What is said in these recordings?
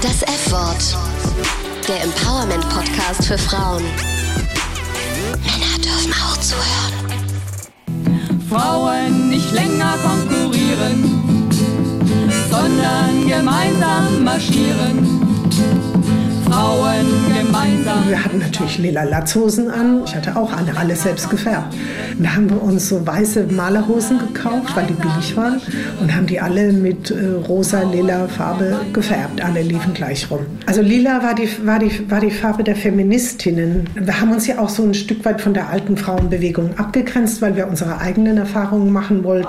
Das F-Wort. Der Empowerment-Podcast für Frauen. Männer dürfen auch zuhören. Frauen nicht länger konkurrieren, sondern gemeinsam marschieren. Frauen gemeinsam. Wir hatten natürlich lila Latzhosen an. Ich hatte auch alle, alles selbst gefärbt. Und da haben wir uns so weiße Malerhosen gekauft, weil die billig waren. Und haben die alle mit äh, rosa, lila Farbe gefärbt. Alle liefen gleich rum. Also lila war die, war, die, war die Farbe der Feministinnen. Wir haben uns ja auch so ein Stück weit von der alten Frauenbewegung abgegrenzt, weil wir unsere eigenen Erfahrungen machen wollten.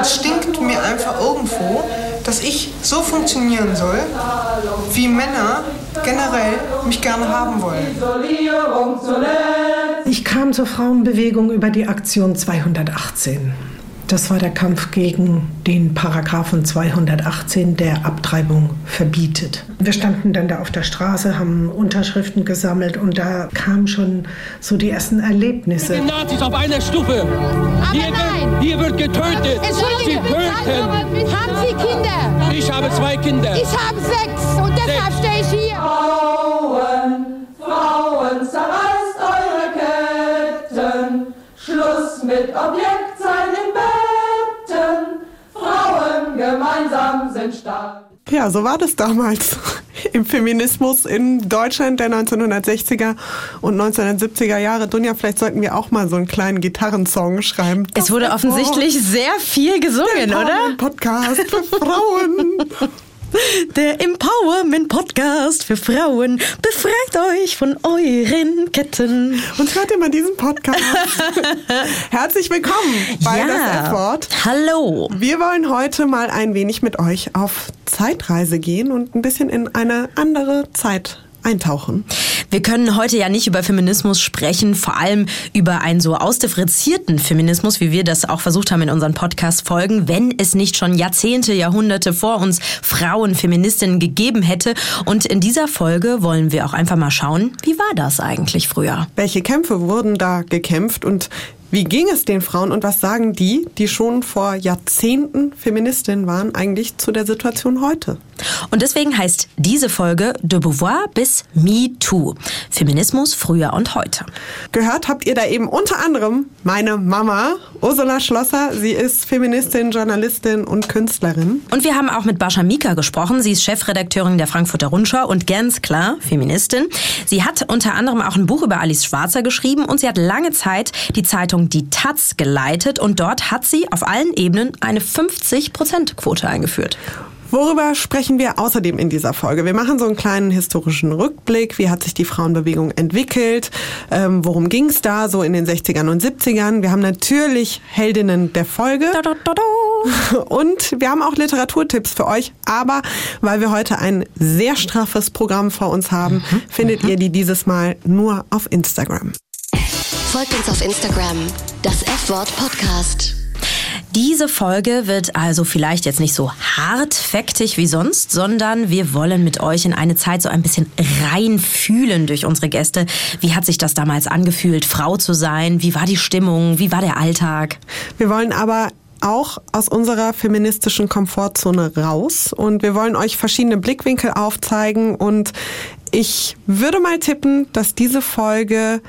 Es stinkt mir einfach irgendwo, dass ich so funktionieren soll, wie Männer generell mich gerne haben wollen. Ich kam zur Frauenbewegung über die Aktion 218. Das war der Kampf gegen den Paragraphen 218, der Abtreibung verbietet. Wir standen dann da auf der Straße, haben Unterschriften gesammelt und da kamen schon so die ersten Erlebnisse. Die Nazis auf einer Stufe. Hier wird, hier wird getötet. Sie töten. haben Sie Kinder? Ich habe zwei Kinder. Ich habe sechs und deshalb stehe ich hier. Frauen, Frauen, zerreißt Mit Objekt sein in Betten. Frauen gemeinsam sind stark. Ja, so war das damals im Feminismus in Deutschland der 1960er und 1970er Jahre. Dunja, vielleicht sollten wir auch mal so einen kleinen Gitarrensong schreiben. Es wurde offensichtlich sehr viel gesungen, oder? Podcast für Frauen. Der Empowerment Podcast für Frauen befreit euch von euren Ketten. Und hört immer diesen Podcast. Herzlich willkommen bei das F-Wort. Hallo. Wir wollen heute mal ein wenig mit euch auf Zeitreise gehen und ein bisschen in eine andere Zeit eintauchen. Wir können heute ja nicht über Feminismus sprechen, vor allem über einen so ausdifferenzierten Feminismus, wie wir das auch versucht haben in unseren Podcast-Folgen, wenn es nicht schon Jahrzehnte, Jahrhunderte vor uns Frauen, Feministinnen gegeben hätte. Und in dieser Folge wollen wir auch einfach mal schauen, wie war das eigentlich früher? Welche Kämpfe wurden da gekämpft und wie ging es den Frauen und was sagen die, die schon vor Jahrzehnten Feministinnen waren, eigentlich zu der Situation heute? Und deswegen heißt diese Folge De Beauvoir bis Me Too. Feminismus früher und heute. Gehört habt ihr da eben unter anderem meine Mama, Ursula Schlosser. Sie ist Feministin, Journalistin und Künstlerin. Und wir haben auch mit Bascha Mika gesprochen. Sie ist Chefredakteurin der Frankfurter Rundschau und ganz klar Feministin. Sie hat unter anderem auch ein Buch über Alice Schwarzer geschrieben und sie hat lange Zeit die Zeitung Die Taz geleitet und dort hat sie auf allen Ebenen eine 50-Prozent-Quote eingeführt. Worüber sprechen wir außerdem in dieser Folge? Wir machen so einen kleinen historischen Rückblick. Wie hat sich die Frauenbewegung entwickelt? Ähm, worum ging es da so in den 60ern und 70ern? Wir haben natürlich Heldinnen der Folge. Da, da, da. Und wir haben auch Literaturtipps für euch. Aber weil wir heute ein sehr straffes Programm vor uns haben, Mhm. findet ihr die dieses Mal nur auf Instagram. Folgt uns auf Instagram. Das F-Wort Podcast. Diese Folge wird also vielleicht jetzt nicht so hartfäktig wie sonst, sondern wir wollen mit euch in eine Zeit so ein bisschen reinfühlen durch unsere Gäste. Wie hat sich das damals angefühlt, Frau zu sein? Wie war die Stimmung? Wie war der Alltag? Wir wollen aber auch aus unserer feministischen Komfortzone raus und wir wollen euch verschiedene Blickwinkel aufzeigen und ich würde mal tippen, dass diese Folge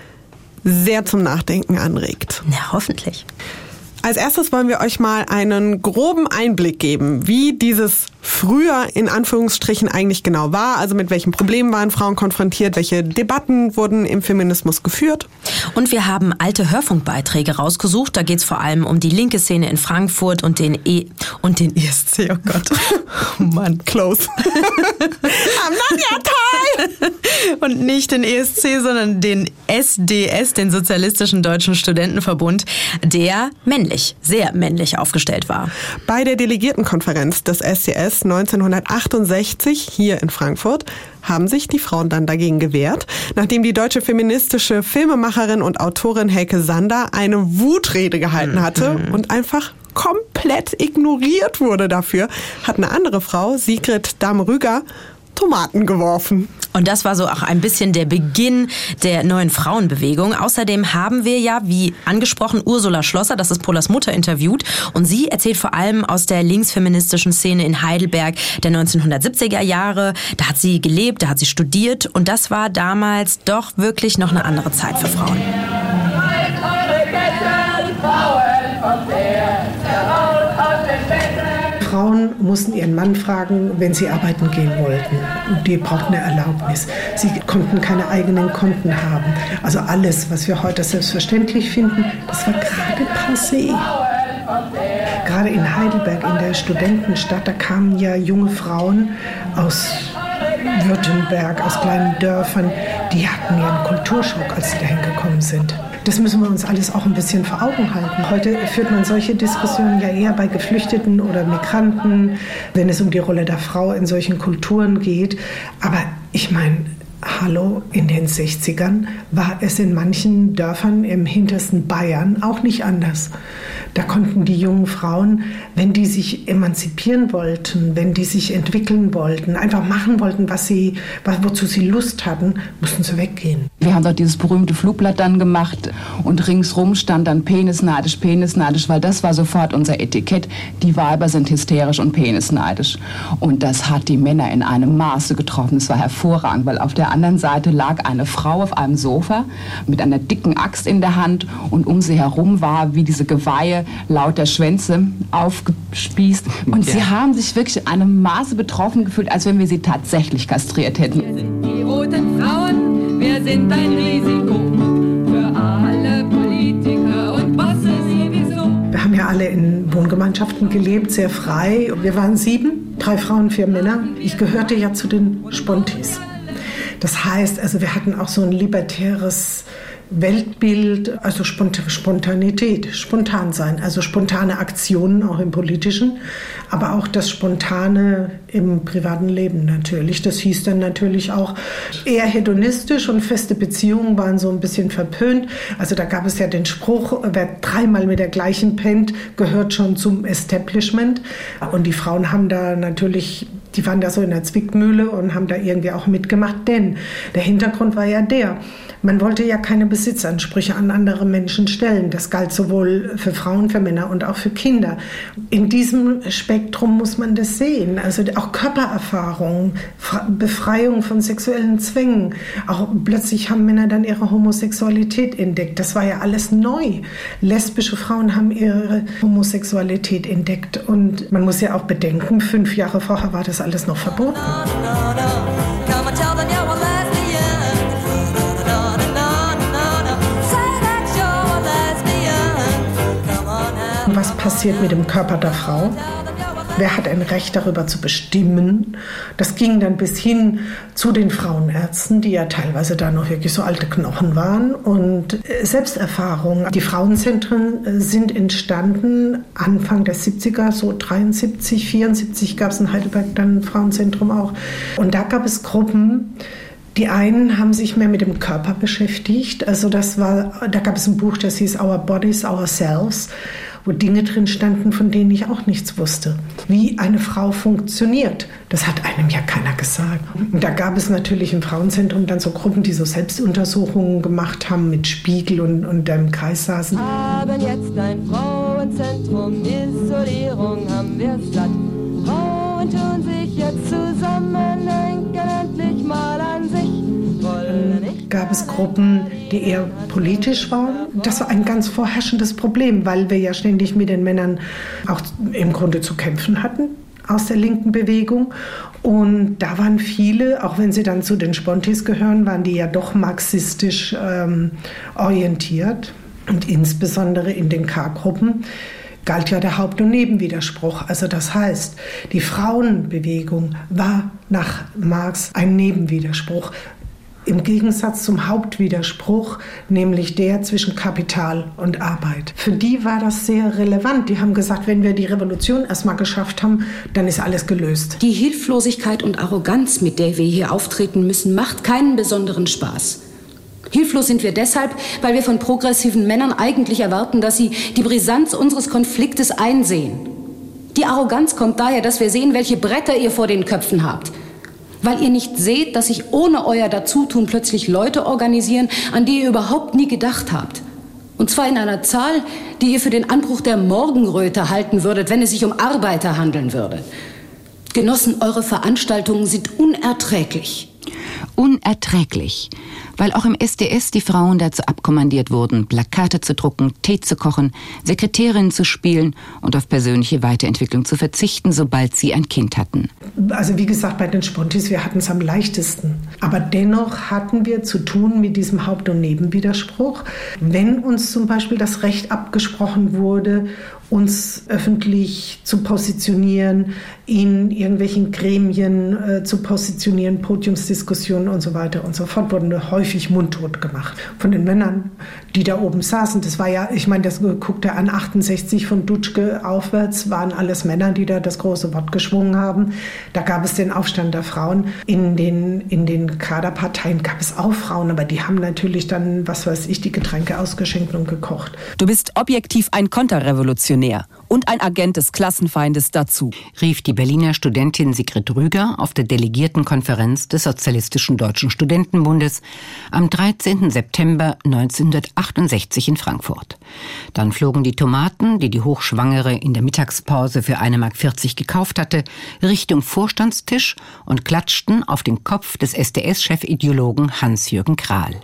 sehr zum Nachdenken anregt. Na, hoffentlich. Als erstes wollen wir euch mal einen groben Einblick geben, wie dieses früher in Anführungsstrichen eigentlich genau war. Also mit welchen Problemen waren Frauen konfrontiert, welche Debatten wurden im Feminismus geführt. Und wir haben alte Hörfunkbeiträge rausgesucht. Da geht es vor allem um die linke Szene in Frankfurt und den E und den ESC. Oh Gott. Oh Mann, close. Am Nanjatal! Und nicht den ESC, sondern den SDS, den Sozialistischen Deutschen Studentenverbund, der männlich, sehr männlich aufgestellt war. Bei der Delegiertenkonferenz des SCS 1968 hier in Frankfurt haben sich die Frauen dann dagegen gewehrt, nachdem die deutsche feministische Filmemacherin und Autorin Helke Sander eine Wutrede gehalten hatte und einfach komplett ignoriert wurde dafür, hat eine andere Frau, Sigrid Dam-Rüger, Tomaten geworfen. Und das war so auch ein bisschen der Beginn der neuen Frauenbewegung. Außerdem haben wir ja, wie angesprochen, Ursula Schlosser, das ist Polas Mutter, interviewt. Und sie erzählt vor allem aus der linksfeministischen Szene in Heidelberg der 1970er Jahre. Da hat sie gelebt, da hat sie studiert. Und das war damals doch wirklich noch eine andere Zeit für Frauen. Frauen mussten ihren Mann fragen, wenn sie arbeiten gehen wollten. Die brauchten eine Erlaubnis. Sie konnten keine eigenen Konten haben. Also alles, was wir heute selbstverständlich finden, das war gerade passé. Gerade in Heidelberg, in der Studentenstadt, da kamen ja junge Frauen aus Württemberg, aus kleinen Dörfern, die hatten ja einen Kulturschock, als sie dahin gekommen sind. Das müssen wir uns alles auch ein bisschen vor Augen halten. Heute führt man solche Diskussionen ja eher bei Geflüchteten oder Migranten, wenn es um die Rolle der Frau in solchen Kulturen geht. Aber ich meine, Hallo, in den 60ern war es in manchen Dörfern im hintersten Bayern auch nicht anders. Da konnten die jungen Frauen, wenn die sich emanzipieren wollten, wenn die sich entwickeln wollten, einfach machen wollten, was sie, wozu sie Lust hatten, mussten sie weggehen. Wir haben dort dieses berühmte Flugblatt dann gemacht und ringsrum stand dann penisneidisch, penisneidisch, weil das war sofort unser Etikett. Die Weiber sind hysterisch und penisneidisch. Und das hat die Männer in einem Maße getroffen. Es war hervorragend, weil auf der anderen Seite lag eine Frau auf einem Sofa mit einer dicken Axt in der Hand und um sie herum war wie diese Geweihe lauter Schwänze aufgespießt. Und ja. sie haben sich wirklich in einem Maße betroffen gefühlt, als wenn wir sie tatsächlich kastriert hätten. Wir sind die roten Frauen, wir sind ein Risiko für alle Politiker und Bosse sowieso. Wir haben ja alle in Wohngemeinschaften gelebt, sehr frei. Wir waren sieben, drei Frauen, vier Männer. Ich gehörte ja zu den Spontis. Das heißt, also wir hatten auch so ein libertäres Weltbild, also Spontanität, spontan sein, also spontane Aktionen auch im politischen, aber auch das Spontane im privaten Leben natürlich. Das hieß dann natürlich auch eher hedonistisch und feste Beziehungen waren so ein bisschen verpönt. Also da gab es ja den Spruch, wer dreimal mit der gleichen pennt, gehört schon zum Establishment. Und die Frauen haben da natürlich die waren da so in der Zwickmühle und haben da irgendwie auch mitgemacht, denn der Hintergrund war ja der, man wollte ja keine Besitzansprüche an andere Menschen stellen. Das galt sowohl für Frauen, für Männer und auch für Kinder. In diesem Spektrum muss man das sehen. Also auch Körpererfahrung, Befreiung von sexuellen Zwängen. Auch plötzlich haben Männer dann ihre Homosexualität entdeckt. Das war ja alles neu. Lesbische Frauen haben ihre Homosexualität entdeckt. Und man muss ja auch bedenken, fünf Jahre vorher war das alles noch verboten. was passiert mit dem Körper der Frau. Wer hat ein Recht darüber zu bestimmen? Das ging dann bis hin zu den Frauenärzten, die ja teilweise da noch wirklich so alte Knochen waren. Und äh, Selbsterfahrung. Die Frauenzentren äh, sind entstanden Anfang der 70er, so 73, 74 gab es in Heidelberg dann ein Frauenzentrum auch. Und da gab es Gruppen, die einen haben sich mehr mit dem Körper beschäftigt. Also das war, da gab es ein Buch, das hieß Our Bodies, Ourselves wo Dinge drin standen, von denen ich auch nichts wusste. Wie eine Frau funktioniert, das hat einem ja keiner gesagt. Und da gab es natürlich im Frauenzentrum dann so Gruppen, die so Selbstuntersuchungen gemacht haben mit Spiegel und, und im Kreis saßen. Haben jetzt ein Frauenzentrum, Isolierung haben wir satt. Frauen tun sich jetzt zusammen, gab es Gruppen, die eher politisch waren. Das war ein ganz vorherrschendes Problem, weil wir ja ständig mit den Männern auch im Grunde zu kämpfen hatten aus der linken Bewegung. Und da waren viele, auch wenn sie dann zu den Spontis gehören, waren die ja doch marxistisch ähm, orientiert. Und insbesondere in den K-Gruppen galt ja der Haupt- und Nebenwiderspruch. Also das heißt, die Frauenbewegung war nach Marx ein Nebenwiderspruch im Gegensatz zum Hauptwiderspruch, nämlich der zwischen Kapital und Arbeit. Für die war das sehr relevant. Die haben gesagt, wenn wir die Revolution erstmal geschafft haben, dann ist alles gelöst. Die Hilflosigkeit und Arroganz, mit der wir hier auftreten müssen, macht keinen besonderen Spaß. Hilflos sind wir deshalb, weil wir von progressiven Männern eigentlich erwarten, dass sie die Brisanz unseres Konfliktes einsehen. Die Arroganz kommt daher, dass wir sehen, welche Bretter ihr vor den Köpfen habt. Weil ihr nicht seht, dass sich ohne euer Dazutun plötzlich Leute organisieren, an die ihr überhaupt nie gedacht habt. Und zwar in einer Zahl, die ihr für den Anbruch der Morgenröte halten würdet, wenn es sich um Arbeiter handeln würde. Genossen, eure Veranstaltungen sind unerträglich. Unerträglich, weil auch im SDS die Frauen dazu abkommandiert wurden, Plakate zu drucken, Tee zu kochen, Sekretärinnen zu spielen und auf persönliche Weiterentwicklung zu verzichten, sobald sie ein Kind hatten. Also wie gesagt, bei den Spontis, wir hatten es am leichtesten. Aber dennoch hatten wir zu tun mit diesem Haupt- und Nebenwiderspruch. Wenn uns zum Beispiel das Recht abgesprochen wurde, uns öffentlich zu positionieren, in irgendwelchen Gremien äh, zu positionieren, Podiumsdiskussionen und so weiter und so fort, wurden häufig mundtot gemacht von den Männern, die da oben saßen. Das war ja, ich meine, das guckte an 68 von Dutschke aufwärts, waren alles Männer, die da das große Wort geschwungen haben. Da gab es den Aufstand der Frauen. In den, in den Kaderparteien gab es auch Frauen, aber die haben natürlich dann, was weiß ich, die Getränke ausgeschenkt und gekocht. Du bist objektiv ein Konterrevolutionär und ein Agent des Klassenfeindes dazu, rief die Berliner Studentin Sigrid Rüger auf der Delegiertenkonferenz des Sozialistischen Deutschen Studentenbundes am 13. September 1968 in Frankfurt. Dann flogen die Tomaten, die die Hochschwangere in der Mittagspause für 1,40 Mark gekauft hatte, Richtung Vorstandstisch und klatschten auf den Kopf des SDS-Chefideologen Hans-Jürgen Krahl.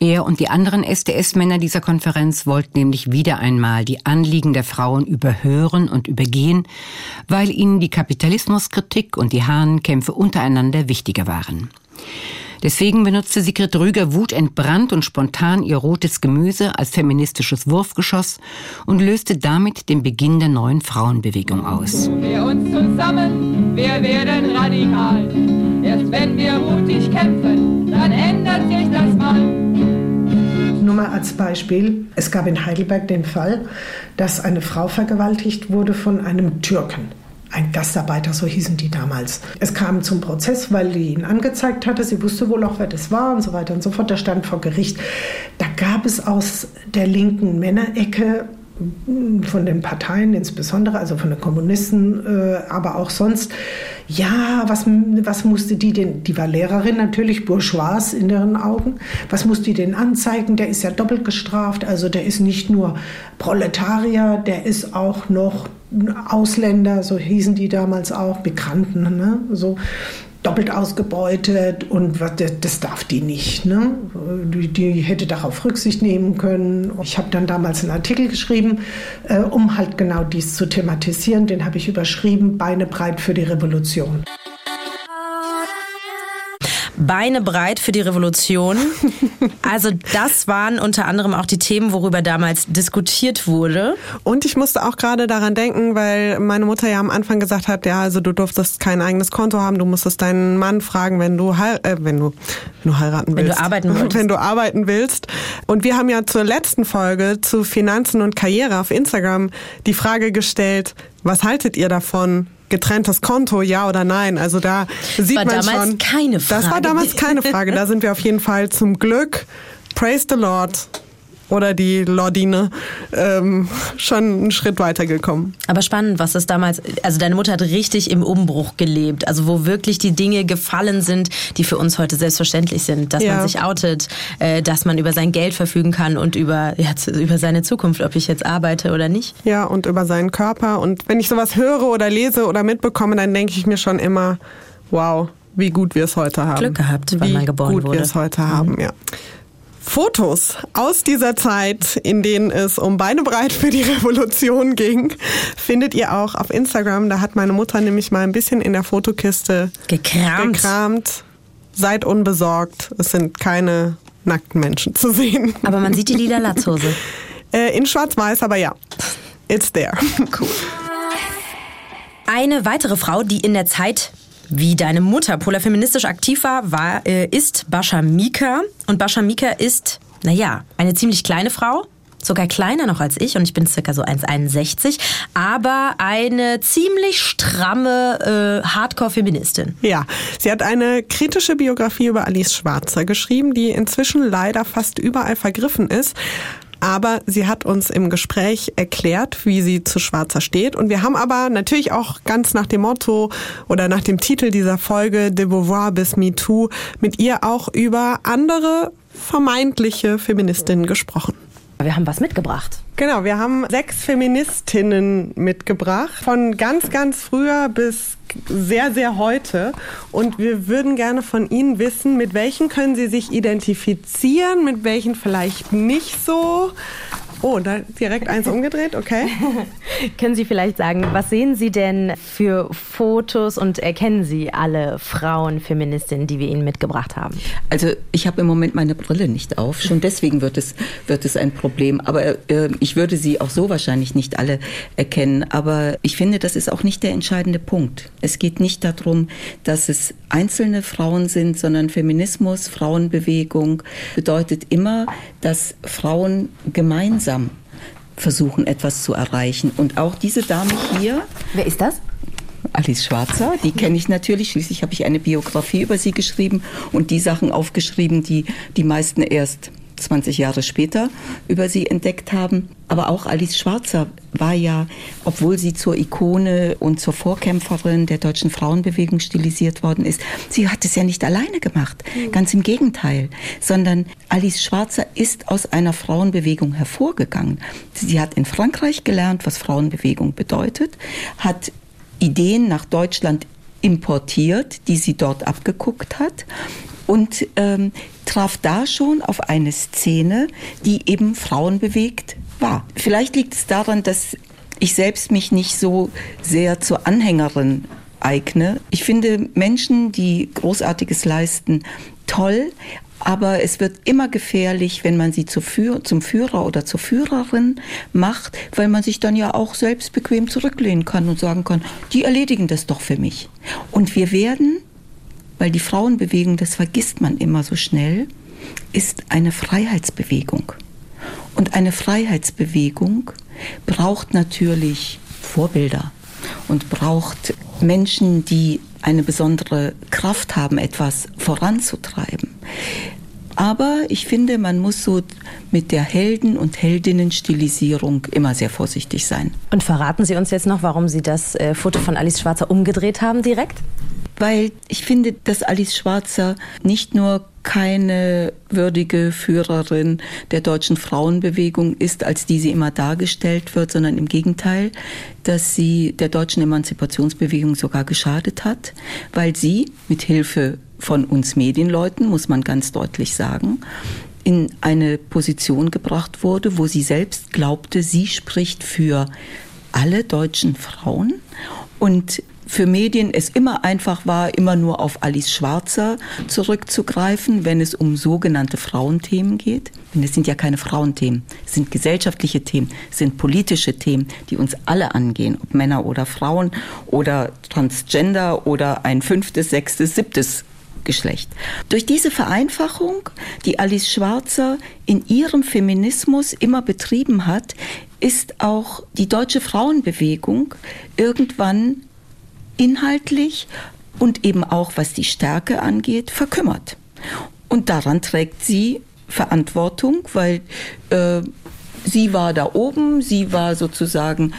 Er und die anderen SDS-Männer dieser Konferenz wollten nämlich wieder einmal die Anliegen der Frauen überhören und übergehen, weil ihnen die Kapitalismuskritik und die Hahnenkämpfe untereinander wichtiger waren. Deswegen benutzte Sigrid Rüger wutentbrannt und spontan ihr rotes Gemüse als feministisches Wurfgeschoss und löste damit den Beginn der neuen Frauenbewegung aus. Wir uns zusammen, wir werden radikal. Erst wenn wir mutig kämpfen, dann ändert sich das mal. Nur mal als Beispiel, es gab in Heidelberg den Fall, dass eine Frau vergewaltigt wurde von einem Türken ein Gastarbeiter, so hießen die damals. Es kam zum Prozess, weil die ihn angezeigt hatte. Sie wusste wohl auch, wer das war und so weiter und so fort. Der stand vor Gericht. Da gab es aus der linken Männerecke von den Parteien insbesondere, also von den Kommunisten, äh, aber auch sonst. Ja, was, was musste die denn, die war Lehrerin natürlich, bourgeois in deren Augen, was musste die denn anzeigen? Der ist ja doppelt gestraft, also der ist nicht nur Proletarier, der ist auch noch Ausländer, so hießen die damals auch, Migranten, ne? so doppelt ausgebeutet und das darf die nicht. Ne? Die, die hätte darauf Rücksicht nehmen können. Ich habe dann damals einen Artikel geschrieben, äh, um halt genau dies zu thematisieren. Den habe ich überschrieben, Beine breit für die Revolution. Beine breit für die Revolution. Also das waren unter anderem auch die Themen, worüber damals diskutiert wurde. Und ich musste auch gerade daran denken, weil meine Mutter ja am Anfang gesagt hat, ja, also du durftest kein eigenes Konto haben, du musstest deinen Mann fragen, wenn du, äh, wenn du, wenn du heiraten willst. Wenn du arbeiten willst. Wenn du arbeiten willst. Und wir haben ja zur letzten Folge zu Finanzen und Karriere auf Instagram die Frage gestellt, was haltet ihr davon, getrenntes Konto, ja oder nein. Also da sieht war man damals schon. keine Frage. Das war damals keine Frage. Da sind wir auf jeden Fall zum Glück, praise the Lord, oder die Lordine ähm, schon einen Schritt weitergekommen. Aber spannend, was das damals, also deine Mutter hat richtig im Umbruch gelebt, also wo wirklich die Dinge gefallen sind, die für uns heute selbstverständlich sind, dass Ja. man sich outet, äh, dass man über sein Geld verfügen kann und über, ja, über seine Zukunft, ob ich jetzt arbeite oder nicht. Ja, und über seinen Körper. Und wenn ich sowas höre oder lese oder mitbekomme, dann denke ich mir schon immer, wow, wie gut wir es heute haben. Glück gehabt, wann wie man geboren gut wurde. wir es heute haben, ja. Fotos aus dieser Zeit, in denen es um Beine breit für die Revolution ging, findet ihr auch auf Instagram. Da hat meine Mutter nämlich mal ein bisschen in der Fotokiste Gekramt. gekramt. Seid unbesorgt, es sind keine nackten Menschen zu sehen. Aber man sieht die lila Latzhose. Äh, in schwarz-weiß, aber ja, it's there. Cool. Eine weitere Frau, die in der Zeit wie deine Mutter polarfeministisch aktiv war, war äh, ist Bascha Mika. Und Bascha Mika ist, naja, eine ziemlich kleine Frau. Sogar kleiner noch als ich und ich bin circa so 1,61, aber eine ziemlich stramme äh, Hardcore-Feministin. Ja, sie hat eine kritische Biografie über Alice Schwarzer geschrieben, die inzwischen leider fast überall vergriffen ist. Aber sie hat uns im Gespräch erklärt, wie sie zu Schwarzer steht. Und wir haben aber natürlich auch ganz nach dem Motto oder nach dem Titel dieser Folge De Beauvoir bis MeToo mit ihr auch über andere vermeintliche Feministinnen gesprochen. Wir haben was mitgebracht. Genau, wir haben sechs Feministinnen mitgebracht, von ganz, ganz früher bis sehr, sehr heute. Und wir würden gerne von Ihnen wissen, mit welchen können Sie sich identifizieren, mit welchen vielleicht nicht so. Oh, da direkt eins umgedreht, okay. Können Sie vielleicht sagen, was sehen Sie denn für Fotos und erkennen Sie alle Frauenfeministinnen, die wir Ihnen mitgebracht haben? Also ich habe im Moment meine Brille nicht auf, schon deswegen wird es, wird es ein Problem. Aber äh, ich würde sie auch so wahrscheinlich nicht alle erkennen. Aber ich finde, das ist auch nicht der entscheidende Punkt. Es geht nicht darum, dass es einzelne Frauen sind, sondern Feminismus, Frauenbewegung bedeutet immer, dass Frauen gemeinsam gemeinsam versuchen, etwas zu erreichen. Und auch diese Dame hier. Wer ist das? Alice Schwarzer, die kenne ich natürlich. Schließlich habe ich eine Biografie über sie geschrieben und die Sachen aufgeschrieben, die die meisten erst 20 Jahre später über sie entdeckt haben. Aber auch Alice Schwarzer war ja, obwohl sie zur Ikone und zur Vorkämpferin der deutschen Frauenbewegung stilisiert worden ist, sie hat es ja nicht alleine gemacht. Mhm. Ganz im Gegenteil. Sondern Alice Schwarzer ist aus einer Frauenbewegung hervorgegangen. Sie hat in Frankreich gelernt, was Frauenbewegung bedeutet, hat Ideen nach Deutschland importiert, die sie dort abgeguckt hat und ähm, traf da schon auf eine Szene, die eben Frauen bewegt war. Vielleicht liegt es daran, dass ich selbst mich nicht so sehr zur Anhängerin eigne. Ich finde Menschen, die Großartiges leisten, toll, aber es wird immer gefährlich, wenn man sie zum Führer oder zur Führerin macht, weil man sich dann ja auch selbst bequem zurücklehnen kann und sagen kann, die erledigen das doch für mich. Und wir werden weil die Frauenbewegung, das vergisst man immer so schnell, ist eine Freiheitsbewegung. Und eine Freiheitsbewegung braucht natürlich Vorbilder und braucht Menschen, die eine besondere Kraft haben, etwas voranzutreiben. Aber ich finde, man muss so mit der Helden- und Heldinnen-Stilisierung immer sehr vorsichtig sein. Und verraten Sie uns jetzt noch, warum Sie das äh, Foto von Alice Schwarzer umgedreht haben direkt? Weil ich finde, dass Alice Schwarzer nicht nur keine würdige Führerin der deutschen Frauenbewegung ist, als die sie immer dargestellt wird, sondern im Gegenteil, dass sie der deutschen Emanzipationsbewegung sogar geschadet hat, weil sie mit Hilfe von uns Medienleuten, muss man ganz deutlich sagen, in eine Position gebracht wurde, wo sie selbst glaubte, sie spricht für alle deutschen Frauen. Und für Medien es immer einfach war, immer nur auf Alice Schwarzer zurückzugreifen, wenn es um sogenannte Frauenthemen geht. Denn es sind ja keine Frauenthemen, es sind gesellschaftliche Themen, es sind politische Themen, die uns alle angehen, ob Männer oder Frauen oder Transgender oder ein fünftes, sechstes, siebtes Geschlecht. Durch diese Vereinfachung, die Alice Schwarzer in ihrem Feminismus immer betrieben hat, ist auch die deutsche Frauenbewegung irgendwann inhaltlich und eben auch was die Stärke angeht, verkümmert. Und daran trägt sie Verantwortung, weil äh, sie war da oben, sie war sozusagen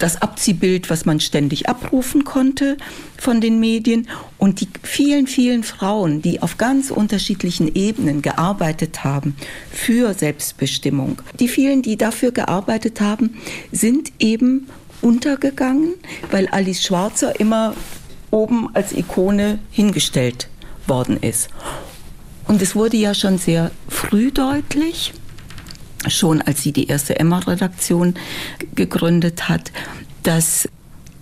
das Abziehbild, was man ständig abrufen konnte von den Medien. Und die vielen, vielen Frauen, die auf ganz unterschiedlichen Ebenen gearbeitet haben für Selbstbestimmung, die vielen, die dafür gearbeitet haben, sind eben untergegangen, weil Alice Schwarzer immer oben als Ikone hingestellt worden ist. Und es wurde ja schon sehr früh deutlich, schon als sie die erste Emma-Redaktion gegründet hat, dass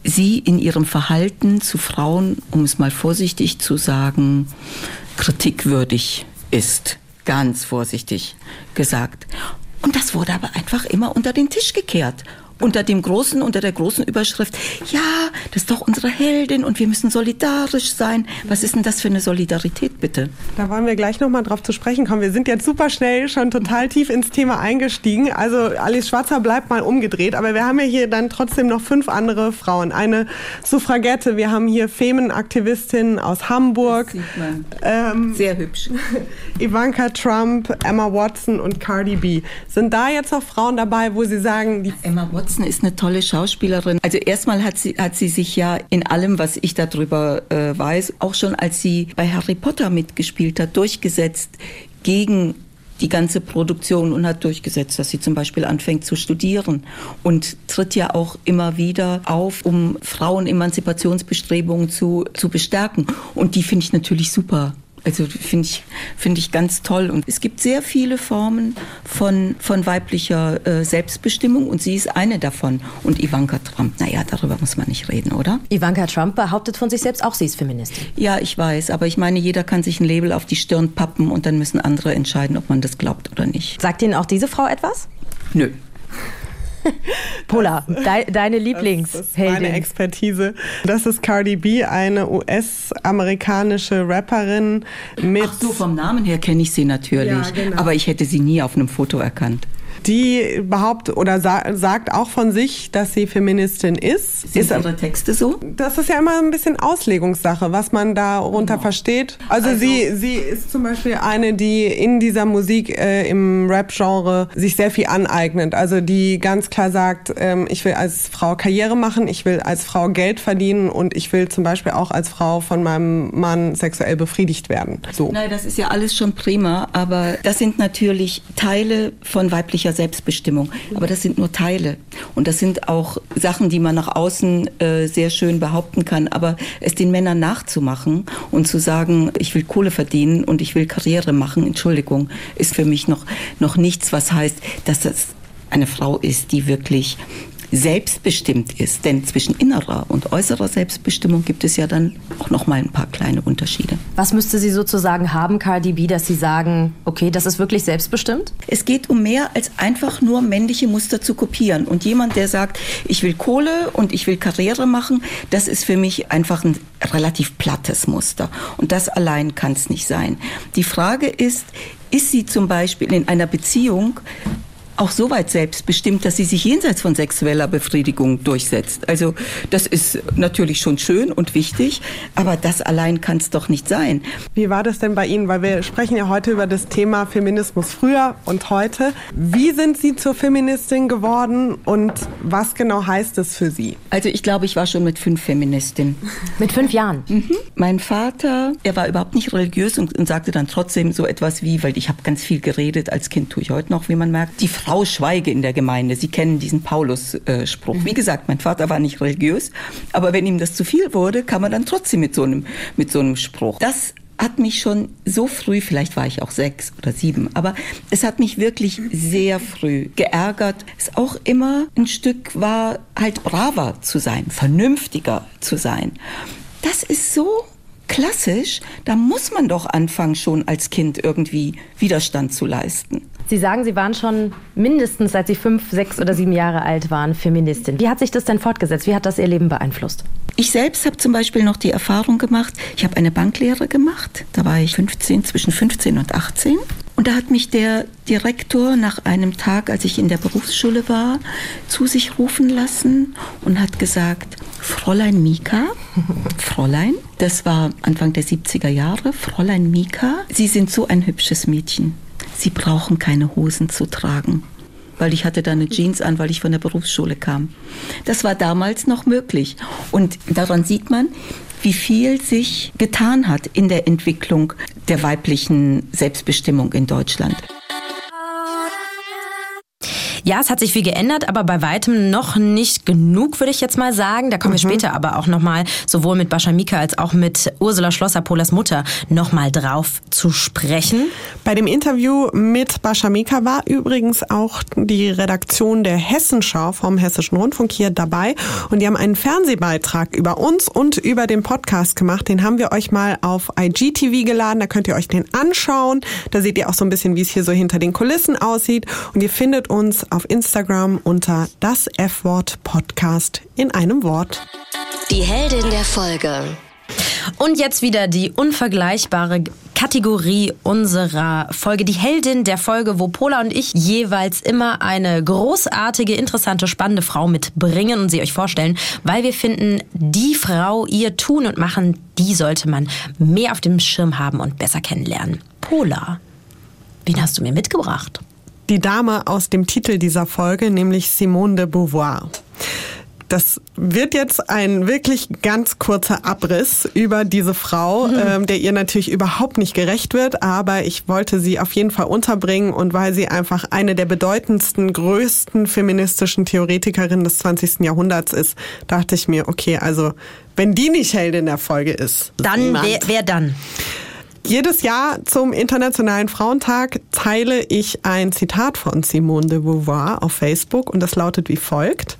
sie in ihrem Verhalten zu Frauen, um es mal vorsichtig zu sagen, kritikwürdig ist. Ganz vorsichtig gesagt. Und das wurde aber einfach immer unter den Tisch gekehrt. Unter dem großen, unter der großen Überschrift, ja, das ist doch unsere Heldin und wir müssen solidarisch sein. Was ist denn das für eine Solidarität, bitte? Da wollen wir gleich nochmal drauf zu sprechen kommen. Wir sind jetzt super schnell schon total tief ins Thema eingestiegen. Also Alice Schwarzer bleibt mal umgedreht, aber wir haben ja hier dann trotzdem noch fünf andere Frauen. Eine Suffragette, wir haben hier Femenaktivistin aus Hamburg. Ähm, Sehr hübsch. Ivanka Trump, Emma Watson und Cardi B. Sind da jetzt noch Frauen dabei, wo Sie sagen, die Emma Watson ist eine tolle Schauspielerin. Also erstmal hat sie, hat sie sich ja in allem, was ich darüber äh, weiß, auch schon als sie bei Harry Potter mitgespielt hat, durchgesetzt gegen die ganze Produktion und hat durchgesetzt, dass sie zum Beispiel anfängt zu studieren und tritt ja auch immer wieder auf, um Frauenemanzipationsbestrebungen zu, zu bestärken. Und die finde ich natürlich super. Also finde ich, finde ich ganz toll. Und es gibt sehr viele Formen von, von weiblicher äh, Selbstbestimmung und sie ist eine davon. Und Ivanka Trump, naja, darüber muss man nicht reden, oder? Ivanka Trump behauptet von sich selbst auch, sie ist Feministin. Ja, ich weiß, aber ich meine, jeder kann sich ein Label auf die Stirn pappen und dann müssen andere entscheiden, ob man das glaubt oder nicht. Sagt Ihnen auch diese Frau etwas? Nö. Pola, de deine Lieblings. Das ist meine Expertise. Das ist Cardi B, eine US-amerikanische Rapperin mit. Ach so, vom Namen her kenne ich sie natürlich. Ja, genau. Aber ich hätte sie nie auf einem Foto erkannt die behauptet oder sa sagt auch von sich, dass sie Feministin ist. Sind ist ihre Texte so? Das ist ja immer ein bisschen Auslegungssache, was man darunter genau. versteht. Also, also, sie, sie ist zum Beispiel eine, die in dieser Musik äh, im Rap-Genre sich sehr viel aneignet. Also die ganz klar sagt, ähm, ich will als Frau Karriere machen, ich will als Frau Geld verdienen und ich will zum Beispiel auch als Frau von meinem Mann sexuell befriedigt werden. So. Nein, das ist ja alles schon prima, aber das sind natürlich Teile von weiblicher persönlicher Selbstbestimmung. Aber das sind nur Teile. Und das sind auch Sachen, die man nach außen äh, sehr schön behaupten kann. Aber es den Männern nachzumachen und zu sagen, ich will Kohle verdienen und ich will Karriere machen, Entschuldigung, ist für mich noch, noch nichts, was heißt, dass das eine Frau ist, die wirklich selbstbestimmt ist. Denn zwischen innerer und äußerer Selbstbestimmung gibt es ja dann auch noch mal ein paar kleine Unterschiede. Was müsste sie sozusagen haben, Cardi B, dass Sie sagen, okay, das ist wirklich selbstbestimmt? Es geht um mehr als einfach nur männliche Muster zu kopieren. Und jemand, der sagt, ich will Kohle und ich will Karriere machen, das ist für mich einfach ein relativ plattes Muster. Und das allein kann es nicht sein. Die Frage ist, ist sie zum Beispiel in einer Beziehung auch so weit selbstbestimmt, dass sie sich jenseits von sexueller Befriedigung durchsetzt. Also das ist natürlich schon schön und wichtig, aber das allein kann es doch nicht sein. Wie war das denn bei Ihnen? Weil wir sprechen ja heute über das Thema Feminismus früher und heute. Wie sind Sie zur Feministin geworden und was genau heißt es für Sie? Also ich glaube, ich war schon mit fünf Feministin. Mit fünf Jahren? Mhm. Mein Vater, er war überhaupt nicht religiös und, und sagte dann trotzdem so etwas wie, weil ich habe ganz viel geredet, als Kind tue ich heute noch, wie man merkt, die Frau schweige in der Gemeinde. Sie kennen diesen Paulus-Spruch. Wie gesagt, mein Vater war nicht religiös, aber wenn ihm das zu viel wurde, kam er dann trotzdem mit so einem, mit so einem Spruch. Das hat mich schon so früh, vielleicht war ich auch sechs oder sieben, aber es hat mich wirklich sehr früh geärgert. Es auch immer ein Stück war, halt braver zu sein, vernünftiger zu sein. Das ist so klassisch, da muss man doch anfangen, schon als Kind irgendwie Widerstand zu leisten. Sie sagen, Sie waren schon mindestens, seit Sie fünf, sechs oder sieben Jahre alt waren, Feministin. Wie hat sich das denn fortgesetzt? Wie hat das Ihr Leben beeinflusst? Ich selbst habe zum Beispiel noch die Erfahrung gemacht, ich habe eine Banklehre gemacht. Da war ich 15, zwischen 15 und 18. Und da hat mich der Direktor nach einem Tag, als ich in der Berufsschule war, zu sich rufen lassen und hat gesagt, Fräulein Mika, Fräulein, das war Anfang der 70er Jahre, Fräulein Mika, Sie sind so ein hübsches Mädchen. Sie brauchen keine Hosen zu tragen. Weil ich hatte da eine Jeans an, weil ich von der Berufsschule kam. Das war damals noch möglich. Und daran sieht man, wie viel sich getan hat in der Entwicklung der weiblichen Selbstbestimmung in Deutschland. Ja, es hat sich viel geändert, aber bei weitem noch nicht genug, würde ich jetzt mal sagen. Da kommen mhm. wir später aber auch nochmal sowohl mit Bascha Mika als auch mit Ursula Schlosser, Polas Mutter, nochmal drauf zu sprechen. Bei dem Interview mit Bascha Mika war übrigens auch die Redaktion der Hessenschau vom Hessischen Rundfunk hier dabei und die haben einen Fernsehbeitrag über uns und über den Podcast gemacht. Den haben wir euch mal auf IGTV geladen. Da könnt ihr euch den anschauen. Da seht ihr auch so ein bisschen, wie es hier so hinter den Kulissen aussieht. Und ihr findet uns auf auf Instagram unter das F-Wort Podcast in einem Wort. Die Heldin der Folge. Und jetzt wieder die unvergleichbare Kategorie unserer Folge, die Heldin der Folge, wo Pola und ich jeweils immer eine großartige, interessante, spannende Frau mitbringen und sie euch vorstellen, weil wir finden, die Frau, ihr Tun und Machen, die sollte man mehr auf dem Schirm haben und besser kennenlernen. Pola, wen hast du mir mitgebracht? Die Dame aus dem Titel dieser Folge, nämlich Simone de Beauvoir. Das wird jetzt ein wirklich ganz kurzer Abriss über diese Frau, mhm. ähm, der ihr natürlich überhaupt nicht gerecht wird, aber ich wollte sie auf jeden Fall unterbringen und weil sie einfach eine der bedeutendsten, größten feministischen Theoretikerinnen des 20. Jahrhunderts ist, dachte ich mir, okay, also wenn die nicht Heldin der Folge ist. Dann, wer, wer dann? Jedes Jahr zum Internationalen Frauentag teile ich ein Zitat von Simone de Beauvoir auf Facebook und das lautet wie folgt.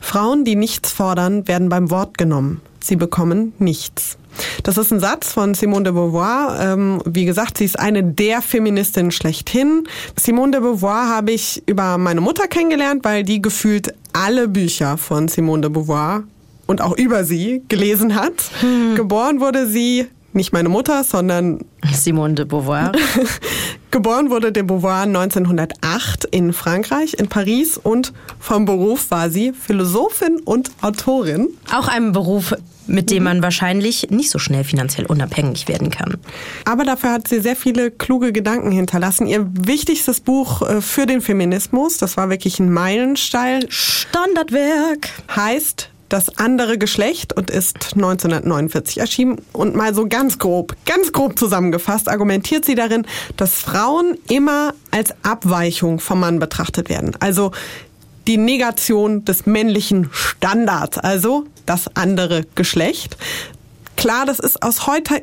Frauen, die nichts fordern, werden beim Wort genommen. Sie bekommen nichts. Das ist ein Satz von Simone de Beauvoir. Ähm, wie gesagt, sie ist eine der Feministinnen schlechthin. Simone de Beauvoir habe ich über meine Mutter kennengelernt, weil die gefühlt alle Bücher von Simone de Beauvoir und auch über sie gelesen hat. Hm. Geboren wurde sie nicht meine Mutter, sondern Simone de Beauvoir. Geboren wurde de Beauvoir 1908 in Frankreich, in Paris und vom Beruf war sie Philosophin und Autorin. Auch ein Beruf, mit dem man wahrscheinlich nicht so schnell finanziell unabhängig werden kann. Aber dafür hat sie sehr viele kluge Gedanken hinterlassen. Ihr wichtigstes Buch äh, für den Feminismus, das war wirklich ein Meilenstein. Standardwerk. Heißt das andere Geschlecht und ist 1949 erschienen. Und mal so ganz grob, ganz grob zusammengefasst, argumentiert sie darin, dass Frauen immer als Abweichung vom Mann betrachtet werden. Also die Negation des männlichen Standards, also das andere Geschlecht. Klar, das ist aus heute,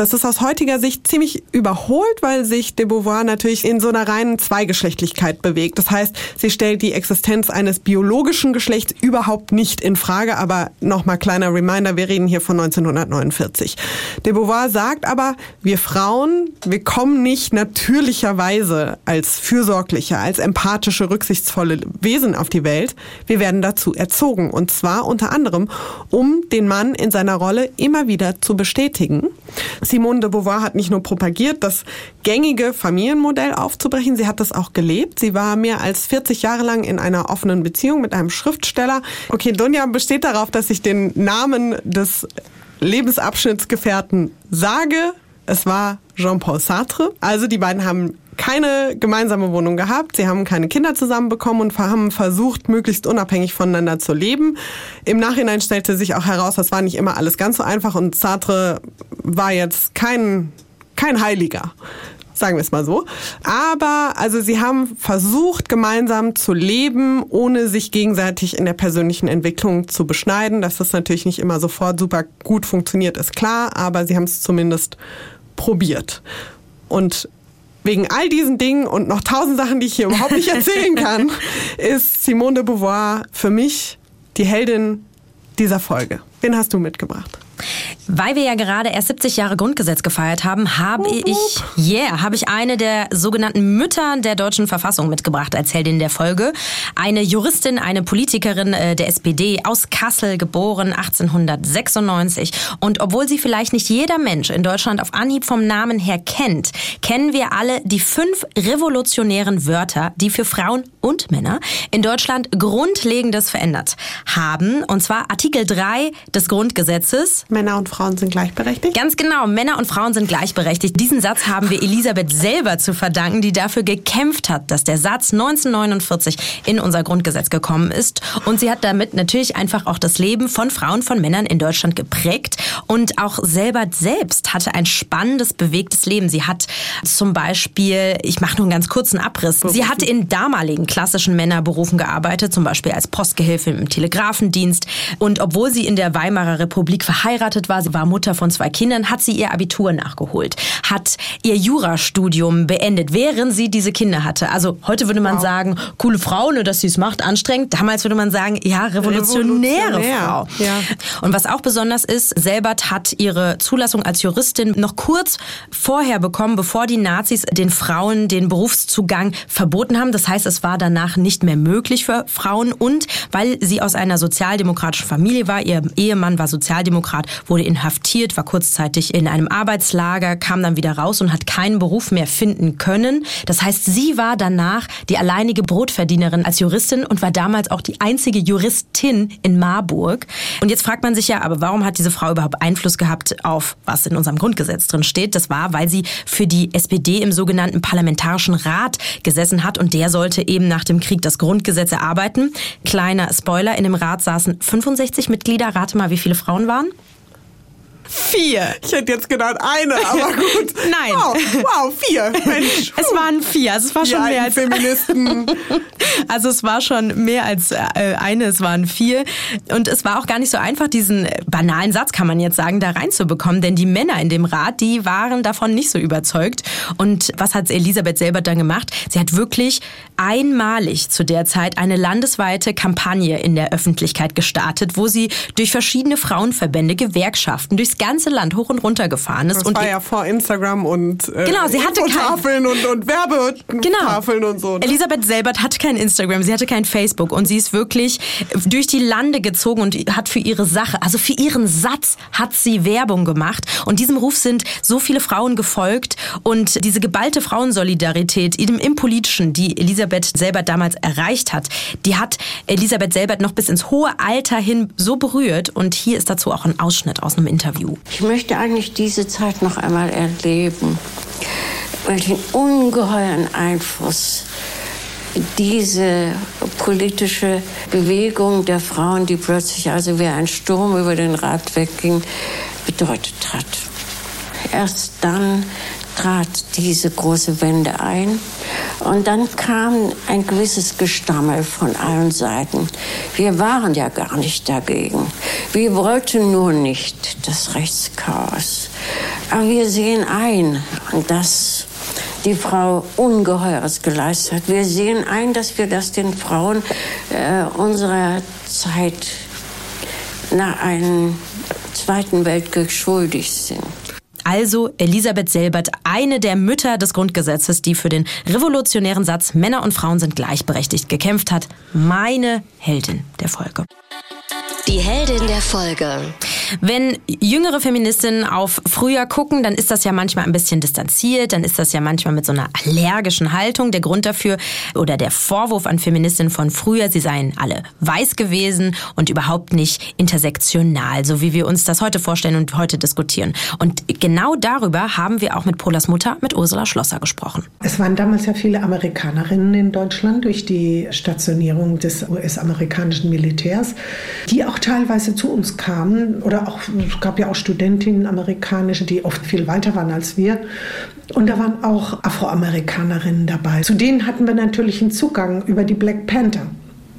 das ist aus heutiger Sicht ziemlich überholt, weil sich de Beauvoir natürlich in so einer reinen Zweigeschlechtlichkeit bewegt. Das heißt, sie stellt die Existenz eines biologischen Geschlechts überhaupt nicht in Frage. Aber nochmal kleiner Reminder, wir reden hier von 1949. De Beauvoir sagt aber, wir Frauen, wir kommen nicht natürlicherweise als fürsorgliche, als empathische, rücksichtsvolle Wesen auf die Welt. Wir werden dazu erzogen. Und zwar unter anderem, um den Mann in seiner Rolle immer wieder zu bestätigen. Simone de Beauvoir hat nicht nur propagiert, das gängige Familienmodell aufzubrechen, sie hat das auch gelebt. Sie war mehr als 40 Jahre lang in einer offenen Beziehung mit einem Schriftsteller. Okay, Dunja besteht darauf, dass ich den Namen des Lebensabschnittsgefährten sage. Es war Jean-Paul Sartre. Also die beiden haben keine gemeinsame Wohnung gehabt. Sie haben keine Kinder zusammenbekommen und haben versucht, möglichst unabhängig voneinander zu leben. Im Nachhinein stellte sich auch heraus, das war nicht immer alles ganz so einfach und Sartre war jetzt kein, kein Heiliger sagen wir es mal so. Aber also sie haben versucht, gemeinsam zu leben, ohne sich gegenseitig in der persönlichen Entwicklung zu beschneiden. Dass das natürlich nicht immer sofort super gut funktioniert, ist klar, aber sie haben es zumindest probiert. Und wegen all diesen Dingen und noch tausend Sachen, die ich hier überhaupt nicht erzählen kann, ist Simone de Beauvoir für mich die Heldin dieser Folge. Wen hast du mitgebracht? Weil wir ja gerade erst 70 Jahre Grundgesetz gefeiert haben, habe ich, yeah, habe ich eine der sogenannten Mütter der deutschen Verfassung mitgebracht als Heldin der Folge. Eine Juristin, eine Politikerin äh, der SPD aus Kassel, geboren 1896. Und obwohl sie vielleicht nicht jeder Mensch in Deutschland auf Anhieb vom Namen her kennt, kennen wir alle die fünf revolutionären Wörter, die für Frauen und Männer in Deutschland Grundlegendes verändert haben. Und zwar Artikel 3 des Grundgesetzes. Männer und Frauen sind gleichberechtigt? Ganz genau, Männer und Frauen sind gleichberechtigt. Diesen Satz haben wir Elisabeth selber zu verdanken, die dafür gekämpft hat, dass der Satz 1949 in unser Grundgesetz gekommen ist. Und sie hat damit natürlich einfach auch das Leben von Frauen, von Männern in Deutschland geprägt. Und auch selber selbst hatte ein spannendes, bewegtes Leben. Sie hat zum Beispiel, ich mache nur einen ganz kurzen Abriss, sie hat in damaligen klassischen Männerberufen gearbeitet, zum Beispiel als Postgehilfe im Telegrafendienst. Und obwohl sie in der Weimarer Republik verheiratet war, war. Sie war Mutter von zwei Kindern, hat sie ihr Abitur nachgeholt, hat ihr Jurastudium beendet, während sie diese Kinder hatte. Also heute würde man wow. sagen, coole Frau, nur dass sie es macht, anstrengend. Damals würde man sagen, ja, revolutionäre Revolutionär. Frau. Ja. Und was auch besonders ist, Selbert hat ihre Zulassung als Juristin noch kurz vorher bekommen, bevor die Nazis den Frauen den Berufszugang verboten haben. Das heißt, es war danach nicht mehr möglich für Frauen und weil sie aus einer sozialdemokratischen Familie war, ihr Ehemann war Sozialdemokrat, wurde inhaftiert, war kurzzeitig in einem Arbeitslager, kam dann wieder raus und hat keinen Beruf mehr finden können. Das heißt, sie war danach die alleinige Brotverdienerin als Juristin und war damals auch die einzige Juristin in Marburg. Und jetzt fragt man sich ja, aber warum hat diese Frau überhaupt Einfluss gehabt auf was in unserem Grundgesetz drin steht? Das war, weil sie für die SPD im sogenannten Parlamentarischen Rat gesessen hat und der sollte eben nach dem Krieg das Grundgesetz erarbeiten. Kleiner Spoiler, in dem Rat saßen 65 Mitglieder. Rate mal, wie viele Frauen waren? Vier. Ich hätte jetzt gedacht eine, aber gut. Nein. Wow, wow vier. Mensch. Es waren vier. Also es war schon mehr als Feministen. Also es war schon mehr als äh, eine. Es waren vier. Und es war auch gar nicht so einfach, diesen banalen Satz, kann man jetzt sagen, da reinzubekommen. Denn die Männer in dem Rat, die waren davon nicht so überzeugt. Und was hat Elisabeth selber dann gemacht? Sie hat wirklich einmalig zu der Zeit eine landesweite Kampagne in der Öffentlichkeit gestartet, wo sie durch verschiedene Frauenverbände, Gewerkschaften, durchs ganze Land hoch und runter gefahren ist. Das und war ja vor Instagram und äh, genau, sie hatte Tafeln und, und Werbetafeln genau. und so. Ne? Elisabeth Selbert hatte kein Instagram, sie hatte kein Facebook und sie ist wirklich durch die Lande gezogen und hat für ihre Sache, also für ihren Satz hat sie Werbung gemacht und diesem Ruf sind so viele Frauen gefolgt und diese geballte Frauensolidarität im, im Politischen, die Elisabeth Selbert damals erreicht hat, die hat Elisabeth Selbert noch bis ins hohe Alter hin so berührt und hier ist dazu auch ein Ausschnitt aus einem Interview. Ich möchte eigentlich diese Zeit noch einmal erleben, weil den ungeheuren Einfluss diese politische Bewegung der Frauen, die plötzlich also wie ein Sturm über den Rat wegging, bedeutet hat. Erst dann trat diese große Wende ein. Und dann kam ein gewisses Gestammel von allen Seiten. Wir waren ja gar nicht dagegen. Wir wollten nur nicht das Rechtschaos. Aber wir sehen ein, dass die Frau Ungeheures geleistet hat. Wir sehen ein, dass wir das den Frauen äh, unserer Zeit nach einem Zweiten Weltkrieg schuldig sind. Also Elisabeth Selbert, eine der Mütter des Grundgesetzes, die für den revolutionären Satz Männer und Frauen sind gleichberechtigt gekämpft hat. Meine Heldin der Folge. Die Heldin der Folge. Wenn jüngere Feministinnen auf früher gucken, dann ist das ja manchmal ein bisschen distanziert, dann ist das ja manchmal mit so einer allergischen Haltung. Der Grund dafür oder der Vorwurf an Feministinnen von früher, sie seien alle weiß gewesen und überhaupt nicht intersektional, so wie wir uns das heute vorstellen und heute diskutieren. Und genau darüber haben wir auch mit Polas Mutter, mit Ursula Schlosser, gesprochen. Es waren damals ja viele Amerikanerinnen in Deutschland durch die Stationierung des US-amerikanischen Militärs, die auch teilweise zu uns kamen oder auch, es gab ja auch Studentinnen amerikanische, die oft viel weiter waren als wir. Und da waren auch Afroamerikanerinnen dabei. Zu denen hatten wir natürlich einen Zugang über die Black Panther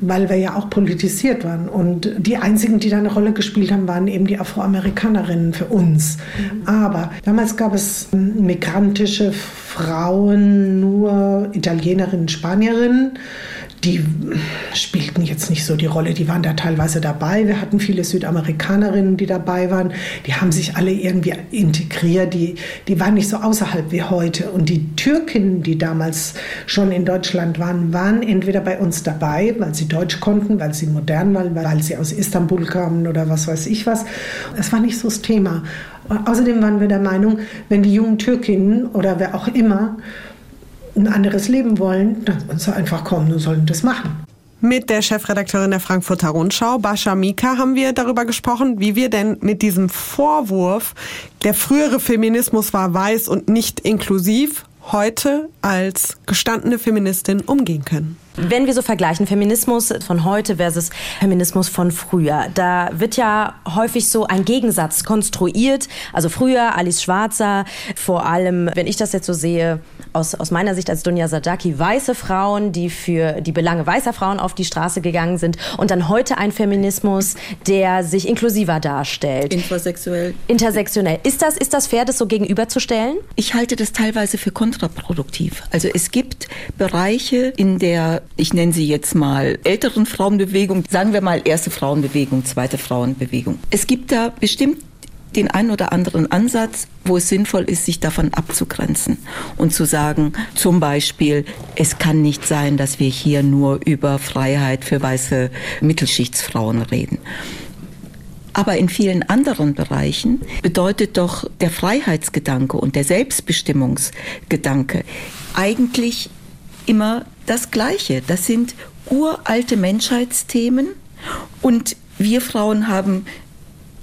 weil wir ja auch politisiert waren. Und die einzigen, die da eine Rolle gespielt haben, waren eben die Afroamerikanerinnen für uns. Mhm. Aber damals gab es migrantische Frauen, nur Italienerinnen, Spanierinnen die spielten jetzt nicht so die Rolle. Die waren da teilweise dabei. Wir hatten viele Südamerikanerinnen, die dabei waren. Die haben sich alle irgendwie integriert. Die, die waren nicht so außerhalb wie heute. Und die Türkinnen, die damals schon in Deutschland waren, waren entweder bei uns dabei, weil sie Deutsch konnten, weil sie modern waren, weil sie aus Istanbul kamen oder was weiß ich was. Es war nicht so das Thema. Außerdem waren wir der Meinung, wenn die jungen Türkinnen oder wer auch immer ein anderes Leben wollen, dann sie einfach kommen und sollen das machen. Mit der Chefredakteurin der Frankfurter Rundschau, Bascha Mika, haben wir darüber gesprochen, wie wir denn mit diesem Vorwurf, der frühere Feminismus war weiß und nicht inklusiv, heute als gestandene Feministin umgehen können. Wenn wir so vergleichen, Feminismus von heute versus Feminismus von früher, da wird ja häufig so ein Gegensatz konstruiert. Also früher Alice Schwarzer, vor allem, wenn ich das jetzt so sehe, aus, aus meiner Sicht als Dunja Sadaki, weiße Frauen, die für die Belange weißer Frauen auf die Straße gegangen sind. Und dann heute ein Feminismus, der sich inklusiver darstellt. Intersexuell. Intersektionell. Ist das, ist das fair, das so gegenüberzustellen? Ich halte das teilweise für kontraproduktiv. Also es gibt Bereiche in ich nenne sie jetzt mal älteren Frauenbewegung, sagen wir mal erste Frauenbewegung, zweite Frauenbewegung. Es gibt da bestimmt den einen oder anderen Ansatz, wo es sinnvoll ist, sich davon abzugrenzen und zu sagen, zum Beispiel, es kann nicht sein, dass wir hier nur über Freiheit für weiße Mittelschichtsfrauen reden. Aber in vielen anderen Bereichen bedeutet doch der Freiheitsgedanke und der Selbstbestimmungsgedanke eigentlich immer das Gleiche. Das sind uralte Menschheitsthemen und wir Frauen haben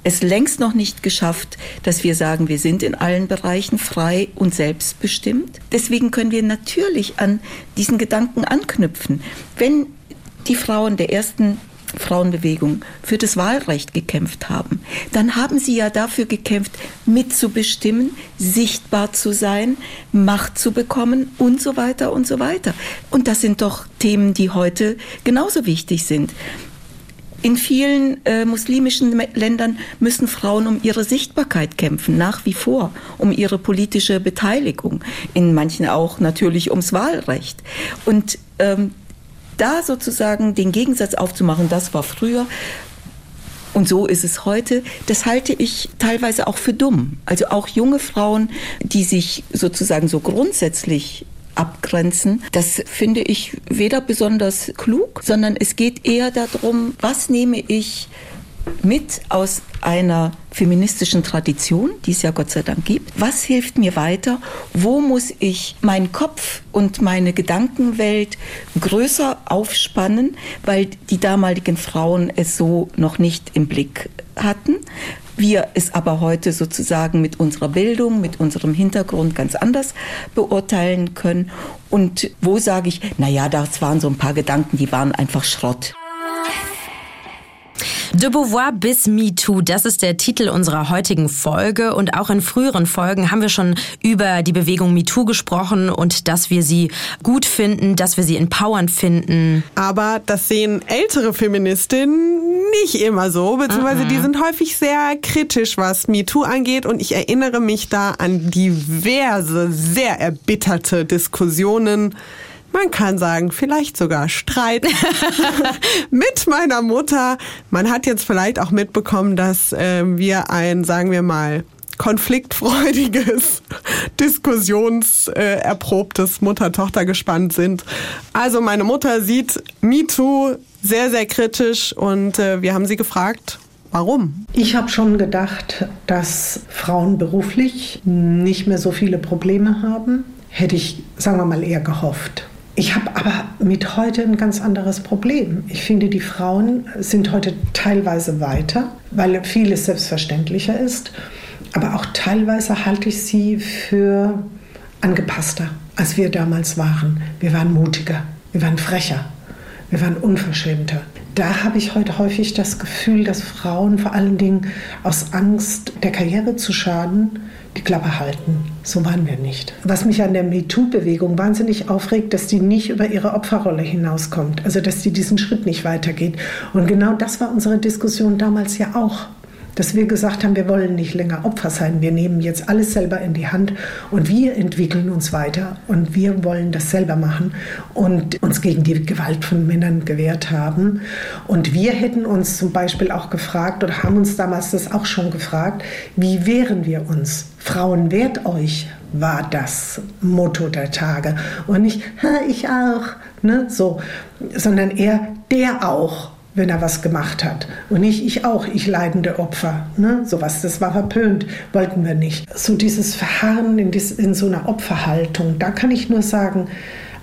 es längst noch nicht geschafft, dass wir sagen, wir sind in allen Bereichen frei und selbstbestimmt. Deswegen können wir natürlich an diesen Gedanken anknüpfen. Wenn die Frauen der ersten Frauenbewegung für das Wahlrecht gekämpft haben, dann haben sie ja dafür gekämpft, mitzubestimmen, sichtbar zu sein, Macht zu bekommen und so weiter und so weiter. Und das sind doch Themen, die heute genauso wichtig sind. In vielen äh, muslimischen Ländern müssen Frauen um ihre Sichtbarkeit kämpfen, nach wie vor, um ihre politische Beteiligung. In manchen auch natürlich ums Wahlrecht. Und ähm, da sozusagen den Gegensatz aufzumachen, das war früher, und so ist es heute. Das halte ich teilweise auch für dumm. Also auch junge Frauen, die sich sozusagen so grundsätzlich abgrenzen. Das finde ich weder besonders klug, sondern es geht eher darum, was nehme ich mit aus einer feministischen Tradition, die es ja Gott sei Dank gibt. Was hilft mir weiter? Wo muss ich meinen Kopf und meine Gedankenwelt größer aufspannen, weil die damaligen Frauen es so noch nicht im Blick hatten? Wir es aber heute sozusagen mit unserer Bildung, mit unserem Hintergrund ganz anders beurteilen können. Und wo sage ich, na ja, das waren so ein paar Gedanken, die waren einfach Schrott. De Beauvoir bis MeToo, das ist der Titel unserer heutigen Folge. Und auch in früheren Folgen haben wir schon über die Bewegung MeToo gesprochen und dass wir sie gut finden, dass wir sie empowernd finden. Aber das sehen ältere Feministinnen nicht immer so, beziehungsweise die sind häufig sehr kritisch, was MeToo angeht. Und ich erinnere mich da an diverse, sehr erbitterte Diskussionen man kann sagen, vielleicht sogar Streit mit meiner Mutter. Man hat jetzt vielleicht auch mitbekommen, dass äh, wir ein, sagen wir mal, konfliktfreudiges, diskussionserprobtes Mutter-Tochter-Gespann sind. Also meine Mutter sieht MeToo sehr, sehr kritisch und äh, wir haben sie gefragt, Warum? Ich habe schon gedacht, dass Frauen beruflich nicht mehr so viele Probleme haben. Hätte ich, sagen wir mal, eher gehofft. Ich habe aber mit heute ein ganz anderes Problem. Ich finde, die Frauen sind heute teilweise weiter, weil vieles selbstverständlicher ist. Aber auch teilweise halte ich sie für angepasster, als wir damals waren. Wir waren mutiger, wir waren frecher, wir waren unverschämter. Da habe ich heute häufig das Gefühl, dass Frauen vor allen Dingen aus Angst, der Karriere zu schaden, die Klappe halten. So waren wir nicht. Was mich an der MeToo-Bewegung wahnsinnig aufregt, dass die nicht über ihre Opferrolle hinauskommt. Also, dass die diesen Schritt nicht weitergeht. Und genau das war unsere Diskussion damals ja auch dass wir gesagt haben, wir wollen nicht länger Opfer sein, wir nehmen jetzt alles selber in die Hand und wir entwickeln uns weiter und wir wollen das selber machen und uns gegen die Gewalt von Männern gewehrt haben. Und wir hätten uns zum Beispiel auch gefragt oder haben uns damals das auch schon gefragt, wie wehren wir uns? Frauen wehrt euch, war das Motto der Tage. Und nicht, ich auch, ne, so, sondern eher der auch wenn er was gemacht hat. Und nicht ich auch, ich leidende Opfer. Ne? Sowas, das war verpönt, wollten wir nicht. So dieses Verharren in, dies, in so einer Opferhaltung, da kann ich nur sagen,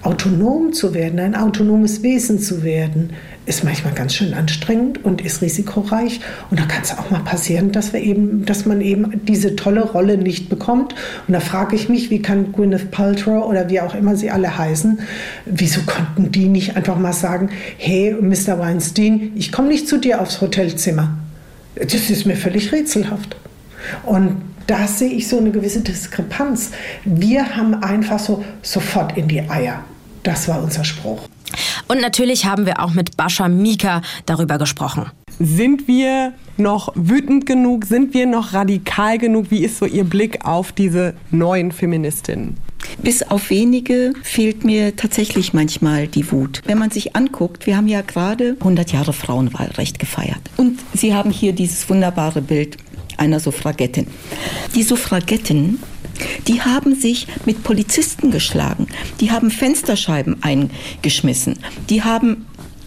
autonom zu werden, ein autonomes Wesen zu werden, ist manchmal ganz schön anstrengend und ist risikoreich. Und da kann es auch mal passieren, dass wir eben, dass man eben diese tolle Rolle nicht bekommt. Und da frage ich mich, wie kann Gwyneth Paltrow oder wie auch immer sie alle heißen, wieso konnten die nicht einfach mal sagen, hey, Mr. Weinstein, ich komme nicht zu dir aufs Hotelzimmer. Das ist mir völlig rätselhaft. Und da sehe ich so eine gewisse Diskrepanz. Wir haben einfach so sofort in die Eier. Das war unser Spruch. Und natürlich haben wir auch mit Bascha Mika darüber gesprochen. Sind wir noch wütend genug? Sind wir noch radikal genug? Wie ist so Ihr Blick auf diese neuen Feministinnen? Bis auf wenige fehlt mir tatsächlich manchmal die Wut. Wenn man sich anguckt, wir haben ja gerade 100 Jahre Frauenwahlrecht gefeiert. Und Sie haben hier dieses wunderbare Bild einer Suffragettin. Die Suffragetten die haben sich mit Polizisten geschlagen. Die haben Fensterscheiben eingeschmissen. Die haben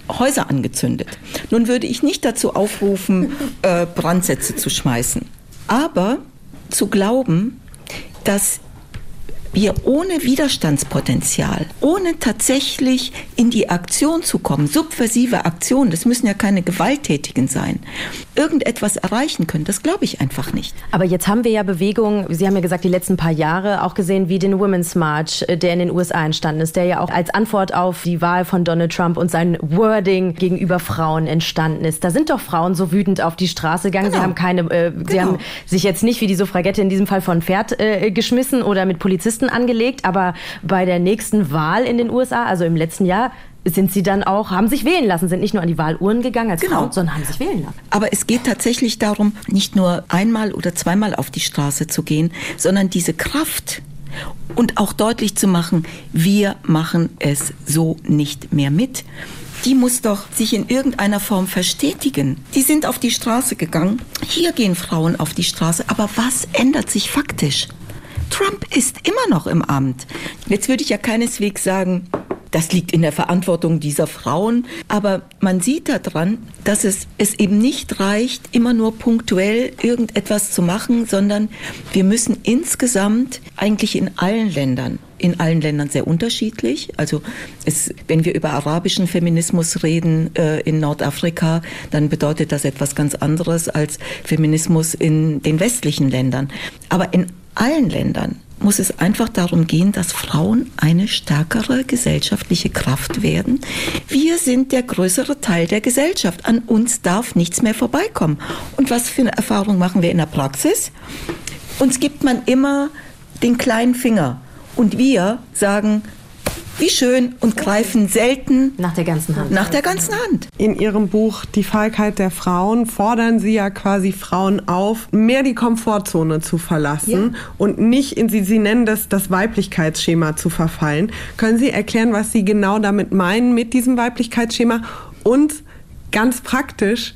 Häuser angezündet. Nun würde ich nicht dazu aufrufen, äh, Brandsätze zu schmeißen. Aber zu glauben, dass wir ohne Widerstandspotenzial, ohne tatsächlich in die Aktion zu kommen, subversive Aktionen, das müssen ja keine gewalttätigen sein, irgendetwas erreichen können, das glaube ich einfach nicht. Aber jetzt haben wir ja Bewegungen, Sie haben ja gesagt, die letzten paar Jahre auch gesehen, wie den Women's March, äh, der in den USA entstanden ist, der ja auch als Antwort auf die Wahl von Donald Trump und sein Wording gegenüber Frauen entstanden ist. Da sind doch Frauen so wütend auf die Straße gegangen. Genau. Sie haben keine, äh, genau. sie haben sich jetzt nicht wie die Suffragette in diesem Fall von Pferd äh, geschmissen oder mit Polizisten Listen angelegt, aber bei der nächsten Wahl in den USA, also im letzten Jahr, sind sie dann auch, haben sich wählen lassen, sind nicht nur an die Wahluhren gegangen als genau. Frauen, sondern haben sich wählen lassen. Aber es geht tatsächlich darum, nicht nur einmal oder zweimal auf die Straße zu gehen, sondern diese Kraft und auch deutlich zu machen, wir machen es so nicht mehr mit. Die muss doch sich in irgendeiner Form verstetigen. Die sind auf die Straße gegangen. Hier gehen Frauen auf die Straße. Aber was ändert sich faktisch? Trump ist immer noch im Amt. Jetzt würde ich ja keineswegs sagen, das liegt in der Verantwortung dieser Frauen. Aber man sieht daran, dass es, es eben nicht reicht, immer nur punktuell irgendetwas zu machen, sondern wir müssen insgesamt eigentlich in allen Ländern in allen Ländern sehr unterschiedlich. Also es, wenn wir über arabischen Feminismus reden äh, in Nordafrika, dann bedeutet das etwas ganz anderes als Feminismus in den westlichen Ländern. Aber in allen Ländern muss es einfach darum gehen, dass Frauen eine stärkere gesellschaftliche Kraft werden. Wir sind der größere Teil der Gesellschaft. An uns darf nichts mehr vorbeikommen. Und was für eine Erfahrung machen wir in der Praxis? Uns gibt man immer den kleinen Finger. Und wir sagen, wie schön und greifen selten nach der ganzen Hand. Nach der ganzen Hand. In Ihrem Buch Die Feigheit der Frauen fordern Sie ja quasi Frauen auf, mehr die Komfortzone zu verlassen ja. und nicht in Sie, Sie nennen das das Weiblichkeitsschema zu verfallen. Können Sie erklären, was Sie genau damit meinen mit diesem Weiblichkeitsschema und ganz praktisch,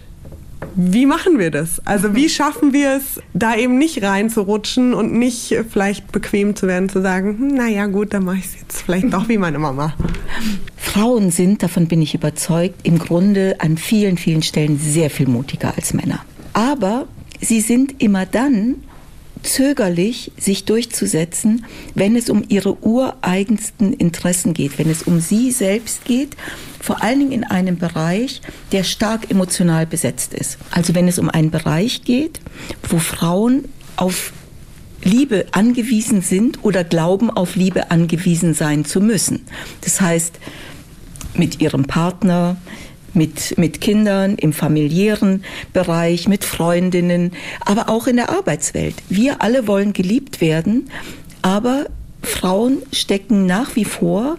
wie machen wir das? Also wie schaffen wir es, da eben nicht reinzurutschen und nicht vielleicht bequem zu werden, zu sagen, hm, naja gut, dann mache ich es jetzt vielleicht doch wie meine Mama. Frauen sind, davon bin ich überzeugt, im Grunde an vielen, vielen Stellen sehr viel mutiger als Männer. Aber sie sind immer dann zögerlich, sich durchzusetzen, wenn es um ihre ureigensten Interessen geht, wenn es um sie selbst geht vor allen Dingen in einem Bereich, der stark emotional besetzt ist. Also wenn es um einen Bereich geht, wo Frauen auf Liebe angewiesen sind oder glauben, auf Liebe angewiesen sein zu müssen. Das heißt, mit ihrem Partner, mit, mit Kindern, im familiären Bereich, mit Freundinnen, aber auch in der Arbeitswelt. Wir alle wollen geliebt werden, aber Frauen stecken nach wie vor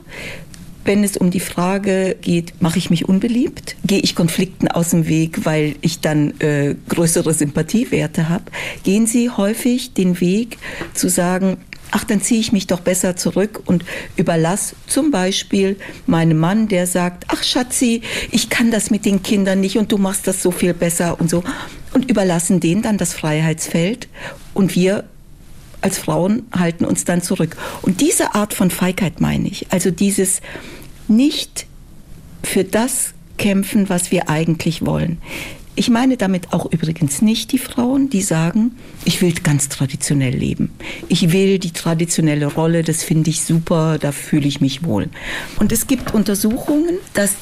wenn es um die Frage geht, mache ich mich unbeliebt? Gehe ich Konflikten aus dem Weg, weil ich dann äh, größere Sympathiewerte habe? Gehen Sie häufig den Weg zu sagen, ach, dann ziehe ich mich doch besser zurück und überlasse zum Beispiel meinem Mann, der sagt, ach Schatzi, ich kann das mit den Kindern nicht und du machst das so viel besser und so. Und überlassen denen dann das Freiheitsfeld und wir als Frauen halten uns dann zurück. Und diese Art von Feigheit meine ich, also dieses nicht für das kämpfen, was wir eigentlich wollen. Ich meine damit auch übrigens nicht die Frauen, die sagen, ich will ganz traditionell leben. Ich will die traditionelle Rolle, das finde ich super, da fühle ich mich wohl. Und es gibt Untersuchungen, dass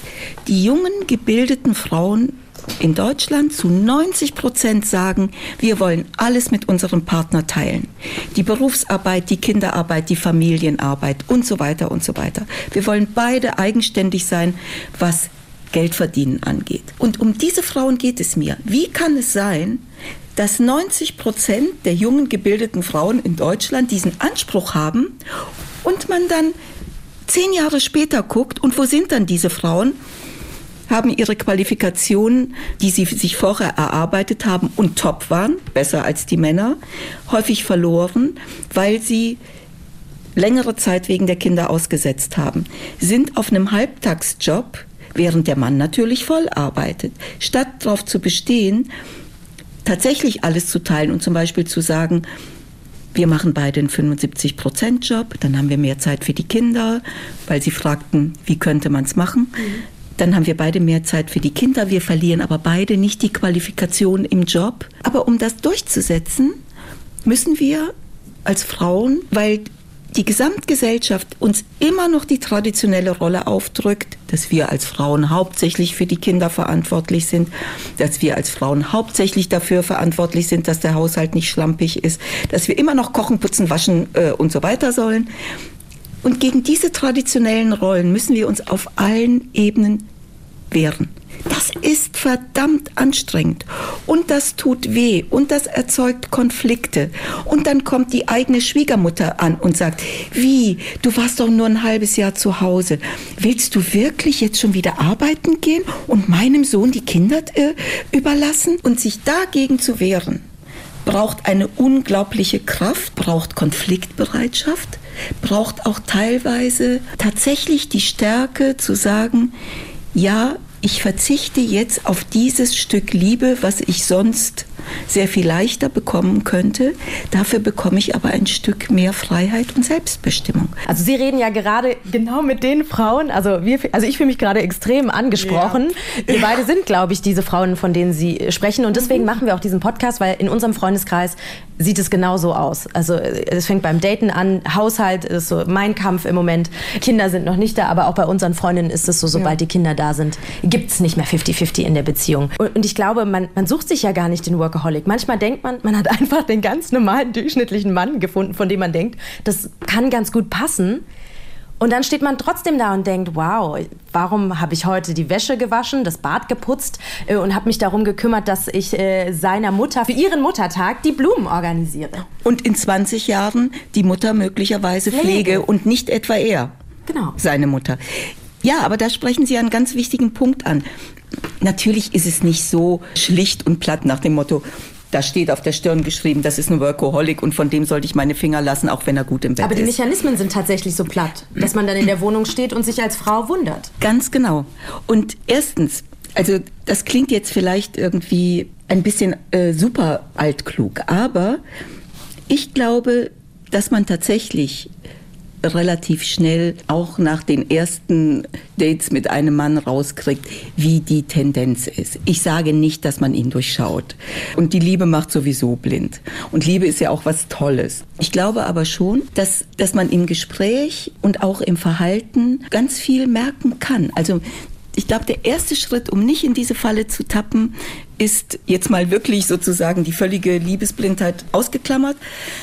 die jungen, gebildeten Frauen in Deutschland zu 90 Prozent sagen, wir wollen alles mit unserem Partner teilen. Die Berufsarbeit, die Kinderarbeit, die Familienarbeit und so weiter und so weiter. Wir wollen beide eigenständig sein, was Geldverdienen angeht. Und um diese Frauen geht es mir. Wie kann es sein, dass 90 Prozent der jungen gebildeten Frauen in Deutschland diesen Anspruch haben und man dann zehn Jahre später guckt und wo sind dann diese Frauen? haben ihre Qualifikationen, die sie sich vorher erarbeitet haben und top waren, besser als die Männer, häufig verloren, weil sie längere Zeit wegen der Kinder ausgesetzt haben, sind auf einem Halbtagsjob während der Mann natürlich voll arbeitet. Statt darauf zu bestehen, tatsächlich alles zu teilen und zum Beispiel zu sagen, wir machen beide einen 75-Prozent-Job, dann haben wir mehr Zeit für die Kinder, weil sie fragten, wie könnte man es machen. Mhm. Dann haben wir beide mehr Zeit für die Kinder, wir verlieren aber beide nicht die Qualifikation im Job. Aber um das durchzusetzen, müssen wir als Frauen, weil die Gesamtgesellschaft uns immer noch die traditionelle Rolle aufdrückt, dass wir als Frauen hauptsächlich für die Kinder verantwortlich sind, dass wir als Frauen hauptsächlich dafür verantwortlich sind, dass der Haushalt nicht schlampig ist, dass wir immer noch kochen, putzen, waschen äh, und so weiter sollen. Und gegen diese traditionellen Rollen müssen wir uns auf allen Ebenen wehren. Das ist verdammt anstrengend und das tut weh und das erzeugt Konflikte. Und dann kommt die eigene Schwiegermutter an und sagt, wie, du warst doch nur ein halbes Jahr zu Hause. Willst du wirklich jetzt schon wieder arbeiten gehen und meinem Sohn die Kinder äh, überlassen? Und sich dagegen zu wehren, braucht eine unglaubliche Kraft, braucht Konfliktbereitschaft, braucht auch teilweise tatsächlich die Stärke zu sagen, ja, ich verzichte jetzt auf dieses Stück Liebe, was ich sonst sehr viel leichter bekommen könnte. Dafür bekomme ich aber ein Stück mehr Freiheit und Selbstbestimmung. Also Sie reden ja gerade genau mit den Frauen. Also, wir, also ich fühle mich gerade extrem angesprochen. Ja. Wir beide sind, glaube ich, diese Frauen, von denen Sie sprechen. Und deswegen mhm. machen wir auch diesen Podcast, weil in unserem Freundeskreis sieht es genauso aus. Also es fängt beim Daten an, Haushalt ist so mein Kampf im Moment. Kinder sind noch nicht da, aber auch bei unseren Freundinnen ist es so, sobald ja. die Kinder da sind, gibt es nicht mehr 50-50 in der Beziehung. Und, und ich glaube, man, man sucht sich ja gar nicht den Workaholic. Manchmal denkt man, man hat einfach den ganz normalen, durchschnittlichen Mann gefunden, von dem man denkt, das kann ganz gut passen. Und dann steht man trotzdem da und denkt, wow, warum habe ich heute die Wäsche gewaschen, das Bad geputzt äh, und habe mich darum gekümmert, dass ich äh, seiner Mutter für ihren Muttertag die Blumen organisiere. Und in 20 Jahren die Mutter möglicherweise pflege, pflege und nicht etwa er. Genau. Seine Mutter. Ja, aber da sprechen Sie einen ganz wichtigen Punkt an. Natürlich ist es nicht so schlicht und platt nach dem Motto, da steht auf der Stirn geschrieben, das ist ein Workaholic und von dem sollte ich meine Finger lassen, auch wenn er gut im Bett ist. Aber die Mechanismen sind tatsächlich so platt, dass man dann in der Wohnung steht und sich als Frau wundert. Ganz genau. Und erstens, also das klingt jetzt vielleicht irgendwie ein bisschen äh, super altklug, aber ich glaube, dass man tatsächlich relativ schnell auch nach den ersten Dates mit einem Mann rauskriegt, wie die Tendenz ist. Ich sage nicht, dass man ihn durchschaut. Und die Liebe macht sowieso blind. Und Liebe ist ja auch was Tolles. Ich glaube aber schon, dass, dass man im Gespräch und auch im Verhalten ganz viel merken kann. Also ich glaube, der erste Schritt, um nicht in diese Falle zu tappen, ist jetzt mal wirklich sozusagen die völlige Liebesblindheit ausgeklammert,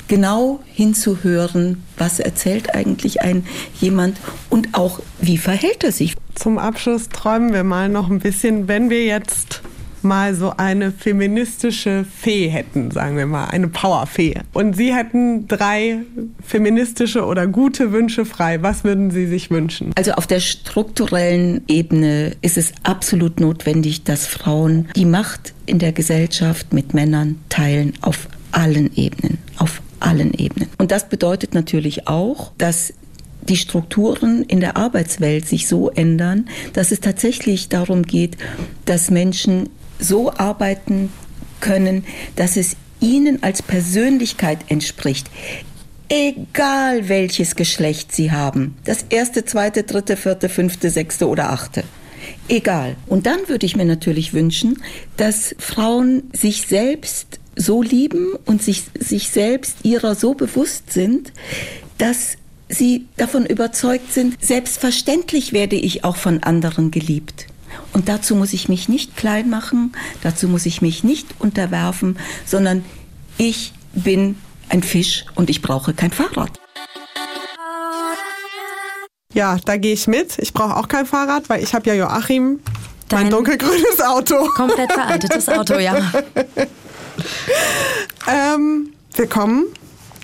genau hinzuhören, was erzählt eigentlich ein jemand und auch wie verhält er sich. Zum Abschluss träumen wir mal noch ein bisschen, wenn wir jetzt mal so eine feministische Fee hätten, sagen wir mal, eine Powerfee. Und Sie hätten drei feministische oder gute Wünsche frei. Was würden Sie sich wünschen? Also auf der strukturellen Ebene ist es absolut notwendig, dass Frauen die Macht in der Gesellschaft mit Männern teilen auf allen Ebenen, auf allen Ebenen. Und das bedeutet natürlich auch, dass die Strukturen in der Arbeitswelt sich so ändern, dass es tatsächlich darum geht, dass Menschen so arbeiten können, dass es ihnen als Persönlichkeit entspricht. Egal welches Geschlecht sie haben. Das erste, zweite, dritte, vierte, fünfte, sechste oder achte. egal. Und dann würde ich mir natürlich wünschen, dass Frauen sich selbst so lieben und sich, sich selbst ihrer so bewusst sind, dass sie davon überzeugt sind, selbstverständlich werde ich auch von anderen geliebt. Und dazu muss ich mich nicht klein machen, dazu muss ich mich nicht unterwerfen, sondern ich bin ein Fisch und ich brauche kein Fahrrad. Ja, da gehe ich mit. Ich brauche auch kein Fahrrad, weil ich habe ja Joachim, Dein mein dunkelgrünes Auto. Komplett veraltetes Auto, ja. ähm, wir kommen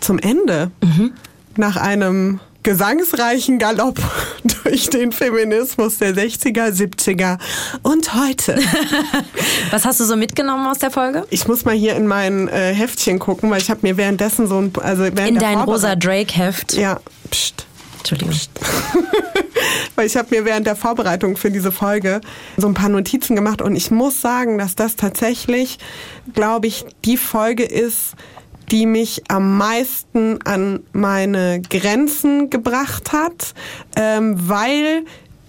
zum Ende. Mhm. Nach einem gesangsreichen Galopp durch den Feminismus der 60er, 70er und heute. Was hast du so mitgenommen aus der Folge? Ich muss mal hier in mein äh, Heftchen gucken, weil ich habe mir währenddessen so ein... Also während in dein rosa Drake-Heft? Ja, pst. Entschuldigung. Weil ich habe mir während der Vorbereitung für diese Folge so ein paar Notizen gemacht und ich muss sagen, dass das tatsächlich, glaube ich, die Folge ist, die mich am meisten an meine Grenzen gebracht hat, ähm, weil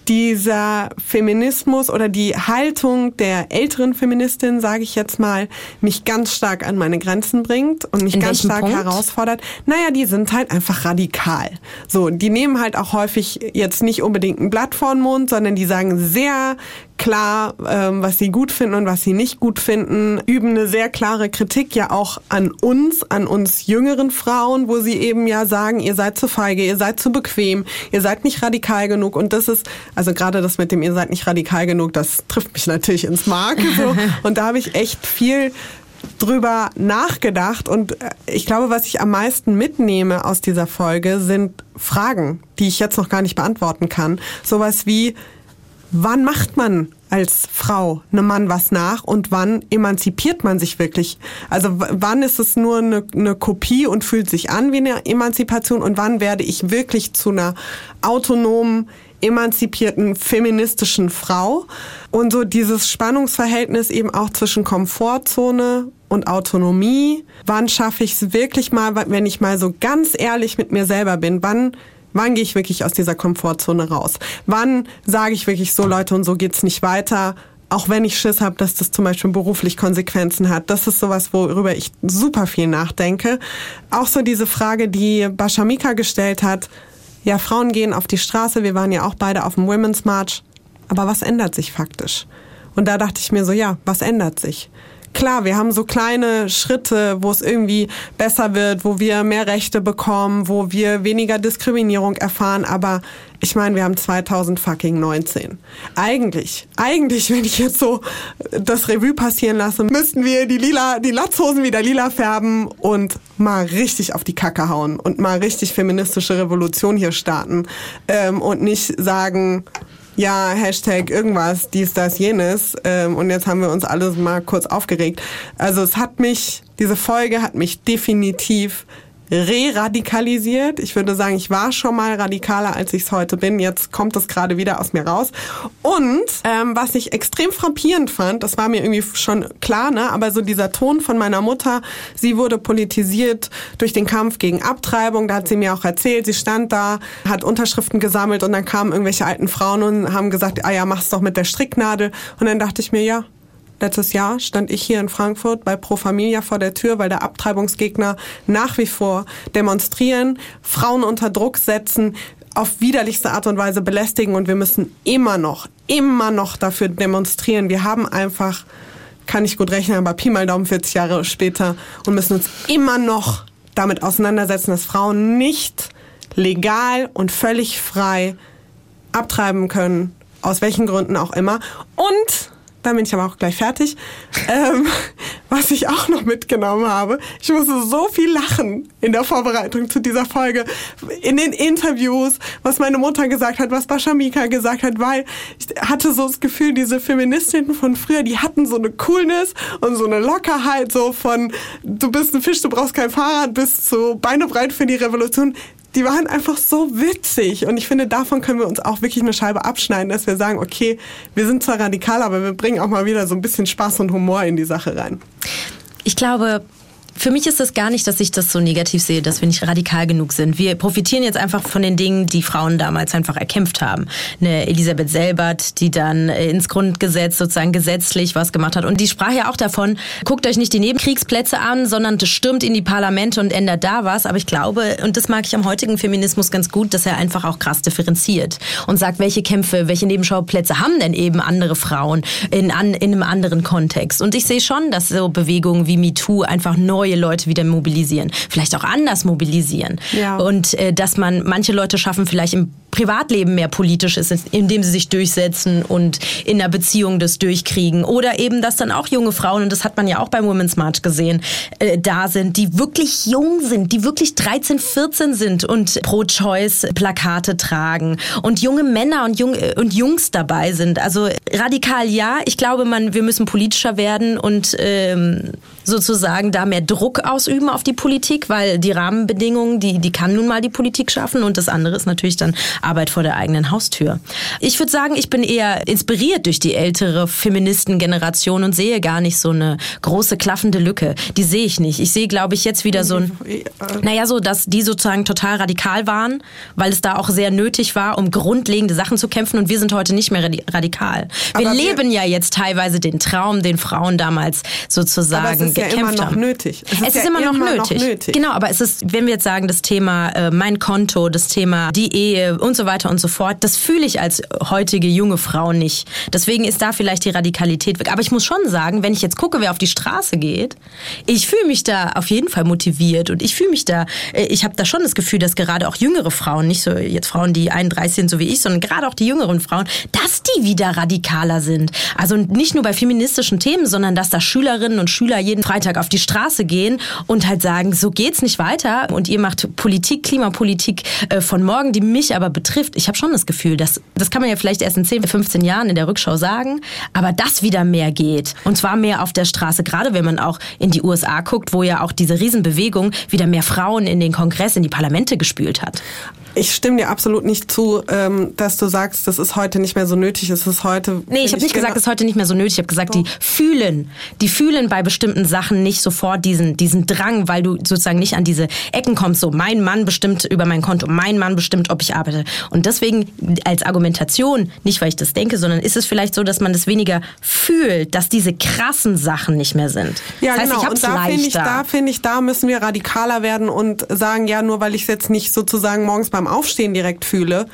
dieser Feminismus oder die Haltung der älteren Feministin, sage ich jetzt mal, mich ganz stark an meine Grenzen bringt und mich In ganz stark Punkt? herausfordert. Naja, die sind halt einfach radikal. So, die nehmen halt auch häufig jetzt nicht unbedingt ein Blatt vor den Mund, sondern die sagen sehr klar, ähm, was sie gut finden und was sie nicht gut finden, üben eine sehr klare Kritik ja auch an uns, an uns jüngeren Frauen, wo sie eben ja sagen, ihr seid zu feige, ihr seid zu bequem, ihr seid nicht radikal genug und das ist, also gerade das mit dem ihr seid nicht radikal genug, das trifft mich natürlich ins Mark so. und da habe ich echt viel drüber nachgedacht und äh, ich glaube, was ich am meisten mitnehme aus dieser Folge sind Fragen, die ich jetzt noch gar nicht beantworten kann. Sowas wie, wann macht man als Frau einem Mann was nach und wann emanzipiert man sich wirklich? Also wann ist es nur eine, eine, Kopie und fühlt sich an wie eine Emanzipation und wann werde ich wirklich zu einer autonomen, emanzipierten, feministischen Frau? Und so dieses Spannungsverhältnis eben auch zwischen Komfortzone und Autonomie. Wann schaffe ich es wirklich mal, wenn ich mal so ganz ehrlich mit mir selber bin? Wann Wann gehe ich wirklich aus dieser Komfortzone raus? Wann sage ich wirklich so, Leute, und so geht's nicht weiter? Auch wenn ich Schiss habe, dass das zum Beispiel beruflich Konsequenzen hat. Das ist sowas, worüber ich super viel nachdenke. Auch so diese Frage, die Bashamika gestellt hat. Ja, Frauen gehen auf die Straße. Wir waren ja auch beide auf dem Women's March. Aber was ändert sich faktisch? Und da dachte ich mir so, ja, was ändert sich? Klar, wir haben so kleine Schritte, wo es irgendwie besser wird, wo wir mehr Rechte bekommen, wo wir weniger Diskriminierung erfahren, aber ich meine, wir haben 2000 fucking 19. Eigentlich, eigentlich, wenn ich jetzt so das Revue passieren lasse, müssten wir die lila, die Latzhosen wieder lila färben und mal richtig auf die Kacke hauen und mal richtig feministische Revolution hier starten ähm, und nicht sagen, ja, Hashtag irgendwas, dies, das, jenes. Ähm, und jetzt haben wir uns alles mal kurz aufgeregt. Also es hat mich, diese Folge hat mich definitiv re-radikalisiert. Ich würde sagen, ich war schon mal radikaler, als ich es heute bin. Jetzt kommt es gerade wieder aus mir raus. Und ähm, was ich extrem frappierend fand, das war mir irgendwie schon klar, ne? aber so dieser Ton von meiner Mutter, sie wurde politisiert durch den Kampf gegen Abtreibung. Da hat sie mir auch erzählt, sie stand da, hat Unterschriften gesammelt und dann kamen irgendwelche alten Frauen und haben gesagt, ah ja, mach's doch mit der Stricknadel. Und dann dachte ich mir, ja, Letztes Jahr stand ich hier in Frankfurt bei Pro Familia vor der Tür, weil der Abtreibungsgegner nach wie vor demonstrieren, Frauen unter Druck setzen, auf widerlichste Art und Weise belästigen und wir müssen immer noch, immer noch dafür demonstrieren. Wir haben einfach, kann ich gut rechnen, aber Pi mal Daumen 40 Jahre später und müssen uns immer noch damit auseinandersetzen, dass Frauen nicht legal und völlig frei abtreiben können, aus welchen Gründen auch immer. Und dann bin ich aber auch gleich fertig. Ähm, was ich auch noch mitgenommen habe, ich musste so viel lachen in der Vorbereitung zu dieser Folge, in den Interviews, was meine Mutter gesagt hat, was Bascha Mika gesagt hat, weil ich hatte so das Gefühl, diese Feministinnen von früher, die hatten so eine Coolness und so eine Lockerheit, so von du bist ein Fisch, du brauchst kein Fahrrad, bis zu Beine breit für die Revolution die waren einfach so witzig. Und ich finde, davon können wir uns auch wirklich eine Scheibe abschneiden, dass wir sagen, okay, wir sind zwar radikal, aber wir bringen auch mal wieder so ein bisschen Spaß und Humor in die Sache rein. Ich glaube, für mich ist das gar nicht, dass ich das so negativ sehe, dass wir nicht radikal genug sind. Wir profitieren jetzt einfach von den Dingen, die Frauen damals einfach erkämpft haben. Eine Elisabeth Selbert, die dann äh, ins Grundgesetz sozusagen gesetzlich was gemacht hat. Und die sprach ja auch davon, guckt euch nicht die Nebenkriegsplätze an, sondern stürmt in die Parlamente und ändert da was. Aber ich glaube, und das mag ich am heutigen Feminismus ganz gut, dass er einfach auch krass differenziert und sagt, welche Kämpfe, welche Nebenschauplätze haben denn eben andere Frauen in, an, in einem anderen Kontext. Und ich sehe schon, dass so Bewegungen wie MeToo einfach neue Leute wieder mobilisieren, vielleicht auch anders mobilisieren. Ja. Und äh, dass man manche Leute schaffen, vielleicht im Privatleben mehr politisch ist, indem sie sich durchsetzen und in einer Beziehung das durchkriegen. Oder eben, dass dann auch junge Frauen, und das hat man ja auch beim Women's March gesehen, äh, da sind, die wirklich jung sind, die wirklich 13, 14 sind und Pro-Choice-Plakate tragen und junge Männer und, Jung, und Jungs dabei sind. Also radikal ja, ich glaube, man, wir müssen politischer werden und ähm, sozusagen da mehr Druck ausüben auf die Politik, weil die Rahmenbedingungen, die, die kann nun mal die Politik schaffen und das andere ist natürlich dann Arbeit vor der eigenen Haustür. Ich würde sagen, ich bin eher inspiriert durch die ältere Feministengeneration und sehe gar nicht so eine große klaffende Lücke. Die sehe ich nicht. Ich sehe, glaube ich, jetzt wieder so ein, naja, so, dass die sozusagen total radikal waren, weil es da auch sehr nötig war, um grundlegende Sachen zu kämpfen und wir sind heute nicht mehr radikal. Wir aber leben wir ja jetzt teilweise den Traum, den Frauen damals sozusagen aber es ist gekämpft ja immer noch haben. nötig. Es, es ist, ja immer, noch, nötig. noch, nötig. Genau, aber es ist, wenn wir jetzt sagen, das Thema äh, mein Konto, das Thema die Ehe und und so weiter und so fort. Das fühle ich als heutige junge Frau nicht. Deswegen ist da vielleicht die Radikalität weg. Aber ich muss schon sagen, wenn ich jetzt gucke, wer auf die Straße geht, ich fühle mich da auf jeden Fall motiviert und ich fühle mich da, äh, ich habe da schon das Gefühl, dass gerade auch jüngere Frauen, nicht so jetzt Frauen, die 31 sind, so wie ich, sondern gerade auch die jüngeren Frauen, dass die wieder radikaler sind. Also nicht nur bei feministischen Themen, sondern dass da Schülerinnen und Schüler jeden Freitag auf die Straße gehen und halt sagen, so geht's nicht weiter und ihr macht Politik, Klimapolitik äh, von morgen, die mich aber betrifft, ich habe schon das Gefühl, dass das kann man ja vielleicht erst in 10, 15 Jahren in der Rückschau sagen, aber dass wieder mehr geht. Und zwar mehr auf der Straße, gerade wenn man auch in die USA guckt, wo ja auch diese Riesenbewegung wieder mehr Frauen in den Kongress, in die Parlamente gespült hat. Ich stimme dir absolut nicht zu, ähm, dass du sagst, das ist heute nicht mehr so nötig. Es ist heute. Nee, ich habe nicht gesagt, es ist heute nicht mehr so nötig. Ich habe gesagt, Doch. die fühlen, die fühlen bei bestimmten Sachen nicht sofort diesen, diesen Drang, weil du sozusagen nicht an diese Ecken kommst. So, mein Mann bestimmt über mein Konto, mein Mann bestimmt, ob ich arbeite. Und deswegen als Argumentation, nicht weil ich das denke, sondern ist es vielleicht so, dass man das weniger fühlt, dass diese krassen Sachen nicht mehr sind. Ja, das heißt, genau. Ich und da finde ich, da finde ich, da müssen wir radikaler werden und sagen, ja, nur weil ich es jetzt nicht sozusagen morgens beim Aufstehen direkt fühle,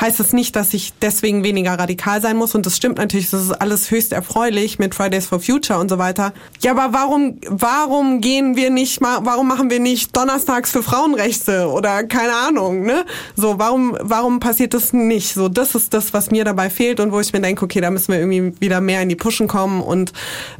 heißt es nicht, dass ich deswegen weniger radikal sein muss. Und das stimmt natürlich, das ist alles höchst erfreulich mit Fridays for Future und so weiter. Ja, aber warum, warum gehen wir nicht mal, warum machen wir nicht Donnerstags für Frauenrechte oder keine Ahnung, ne? So, warum, warum passiert das nicht? So, das ist das, was mir dabei fehlt und wo ich mir denke, okay, da müssen wir irgendwie wieder mehr in die Pushen kommen und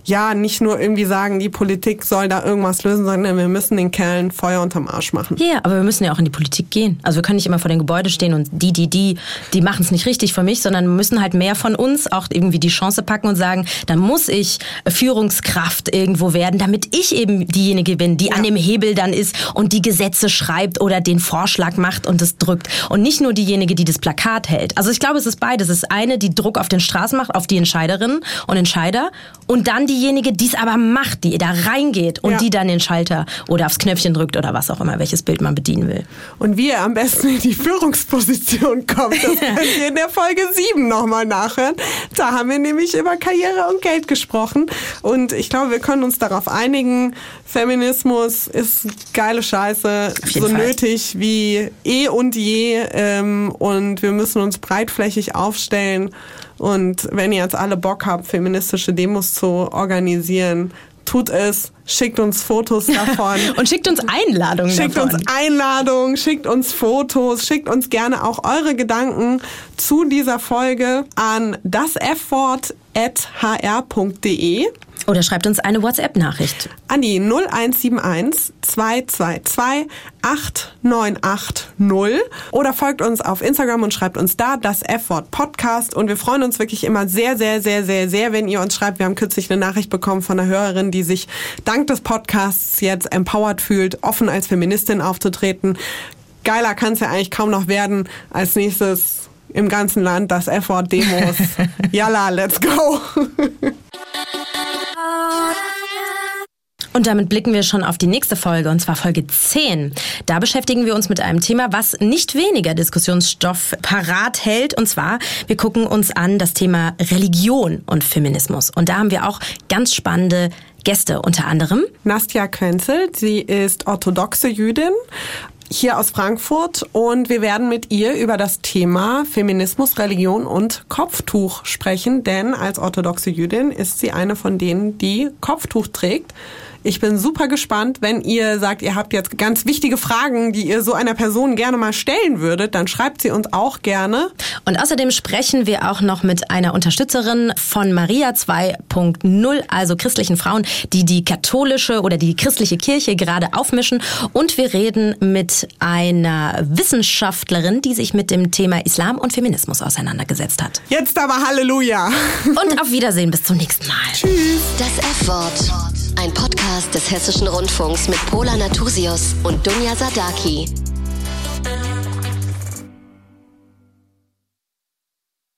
ja, nicht nur irgendwie sagen, die Politik soll da irgendwas lösen, sondern wir müssen den Kerlen Feuer unterm Arsch machen. Ja, aber wir müssen ja auch in die Politik gehen. Also wir können nicht immer vor den Gebäuden stehen und die, die, die die machen es nicht richtig für mich, sondern müssen halt mehr von uns auch irgendwie die Chance packen und sagen, dann muss ich Führungskraft irgendwo werden, damit ich eben diejenige bin, die ja. an dem Hebel dann ist und die Gesetze schreibt oder den Vorschlag macht und es drückt. Und nicht nur diejenige, die das Plakat hält. Also ich glaube, es ist beides. Es ist eine, die Druck auf den Straßen macht, auf die Entscheiderinnen und Entscheider. Und dann diejenige, die es aber macht, die da reingeht und ja. die dann den Schalter oder aufs Knöpfchen drückt oder was auch immer, welches Bild man bedienen will. Und wie er am besten in die Führungsposition kommt, das könnt ihr in der Folge 7 nochmal nachhören. Da haben wir nämlich über Karriere und Geld gesprochen. Und ich glaube, wir können uns darauf einigen, Feminismus ist geile Scheiße, so Fall. nötig wie eh und je. Ähm, und wir müssen uns breitflächig aufstellen. Und wenn ihr jetzt alle Bock habt, feministische Demos zu organisieren, tut es, schickt uns Fotos davon. und schickt uns Einladungen Schickt davon. uns Einladungen, schickt uns Fotos, schickt uns gerne auch eure Gedanken zu dieser Folge an das F-Wort.hr.de. Oder schreibt uns eine WhatsApp-Nachricht. An die 0171 222 8980 oder folgt uns auf Instagram und schreibt uns da das F-Wort Podcast und wir freuen uns wirklich immer sehr, sehr, sehr, sehr, sehr, wenn ihr uns schreibt. Wir haben kürzlich eine Nachricht bekommen von einer Hörerin, die sich dank des Podcasts jetzt empowered fühlt, offen als Feministin aufzutreten. Geiler kann es ja eigentlich kaum noch werden. Als nächstes im ganzen Land das F-Wort Demos. Yalla, let's go! Und damit blicken wir schon auf die nächste Folge, und zwar Folge 10. Da beschäftigen wir uns mit einem Thema, was nicht weniger Diskussionsstoff parat hält. Und zwar, wir gucken uns an das Thema Religion und Feminismus. Und da haben wir auch ganz spannende Gäste, unter anderem Nastja Kwenzel. Sie ist orthodoxe Jüdin hier aus Frankfurt und wir werden mit ihr über das Thema Feminismus, Religion und Kopftuch sprechen, denn als orthodoxe Jüdin ist sie eine von denen, die Kopftuch trägt. Ich bin super gespannt. Wenn ihr sagt, ihr habt jetzt ganz wichtige Fragen, die ihr so einer Person gerne mal stellen würdet, dann schreibt sie uns auch gerne. Und außerdem sprechen wir auch noch mit einer Unterstützerin von Maria 2.0, also christlichen Frauen, die die katholische oder die christliche Kirche gerade aufmischen. Und wir reden mit einer Wissenschaftlerin, die sich mit dem Thema Islam und Feminismus auseinandergesetzt hat. Jetzt aber Halleluja. Und auf Wiedersehen, bis zum nächsten Mal. Tschüss. Das F-Wort. Ein Podcast des Hessischen Rundfunks mit Pola Natusius und Dunja Sadaki.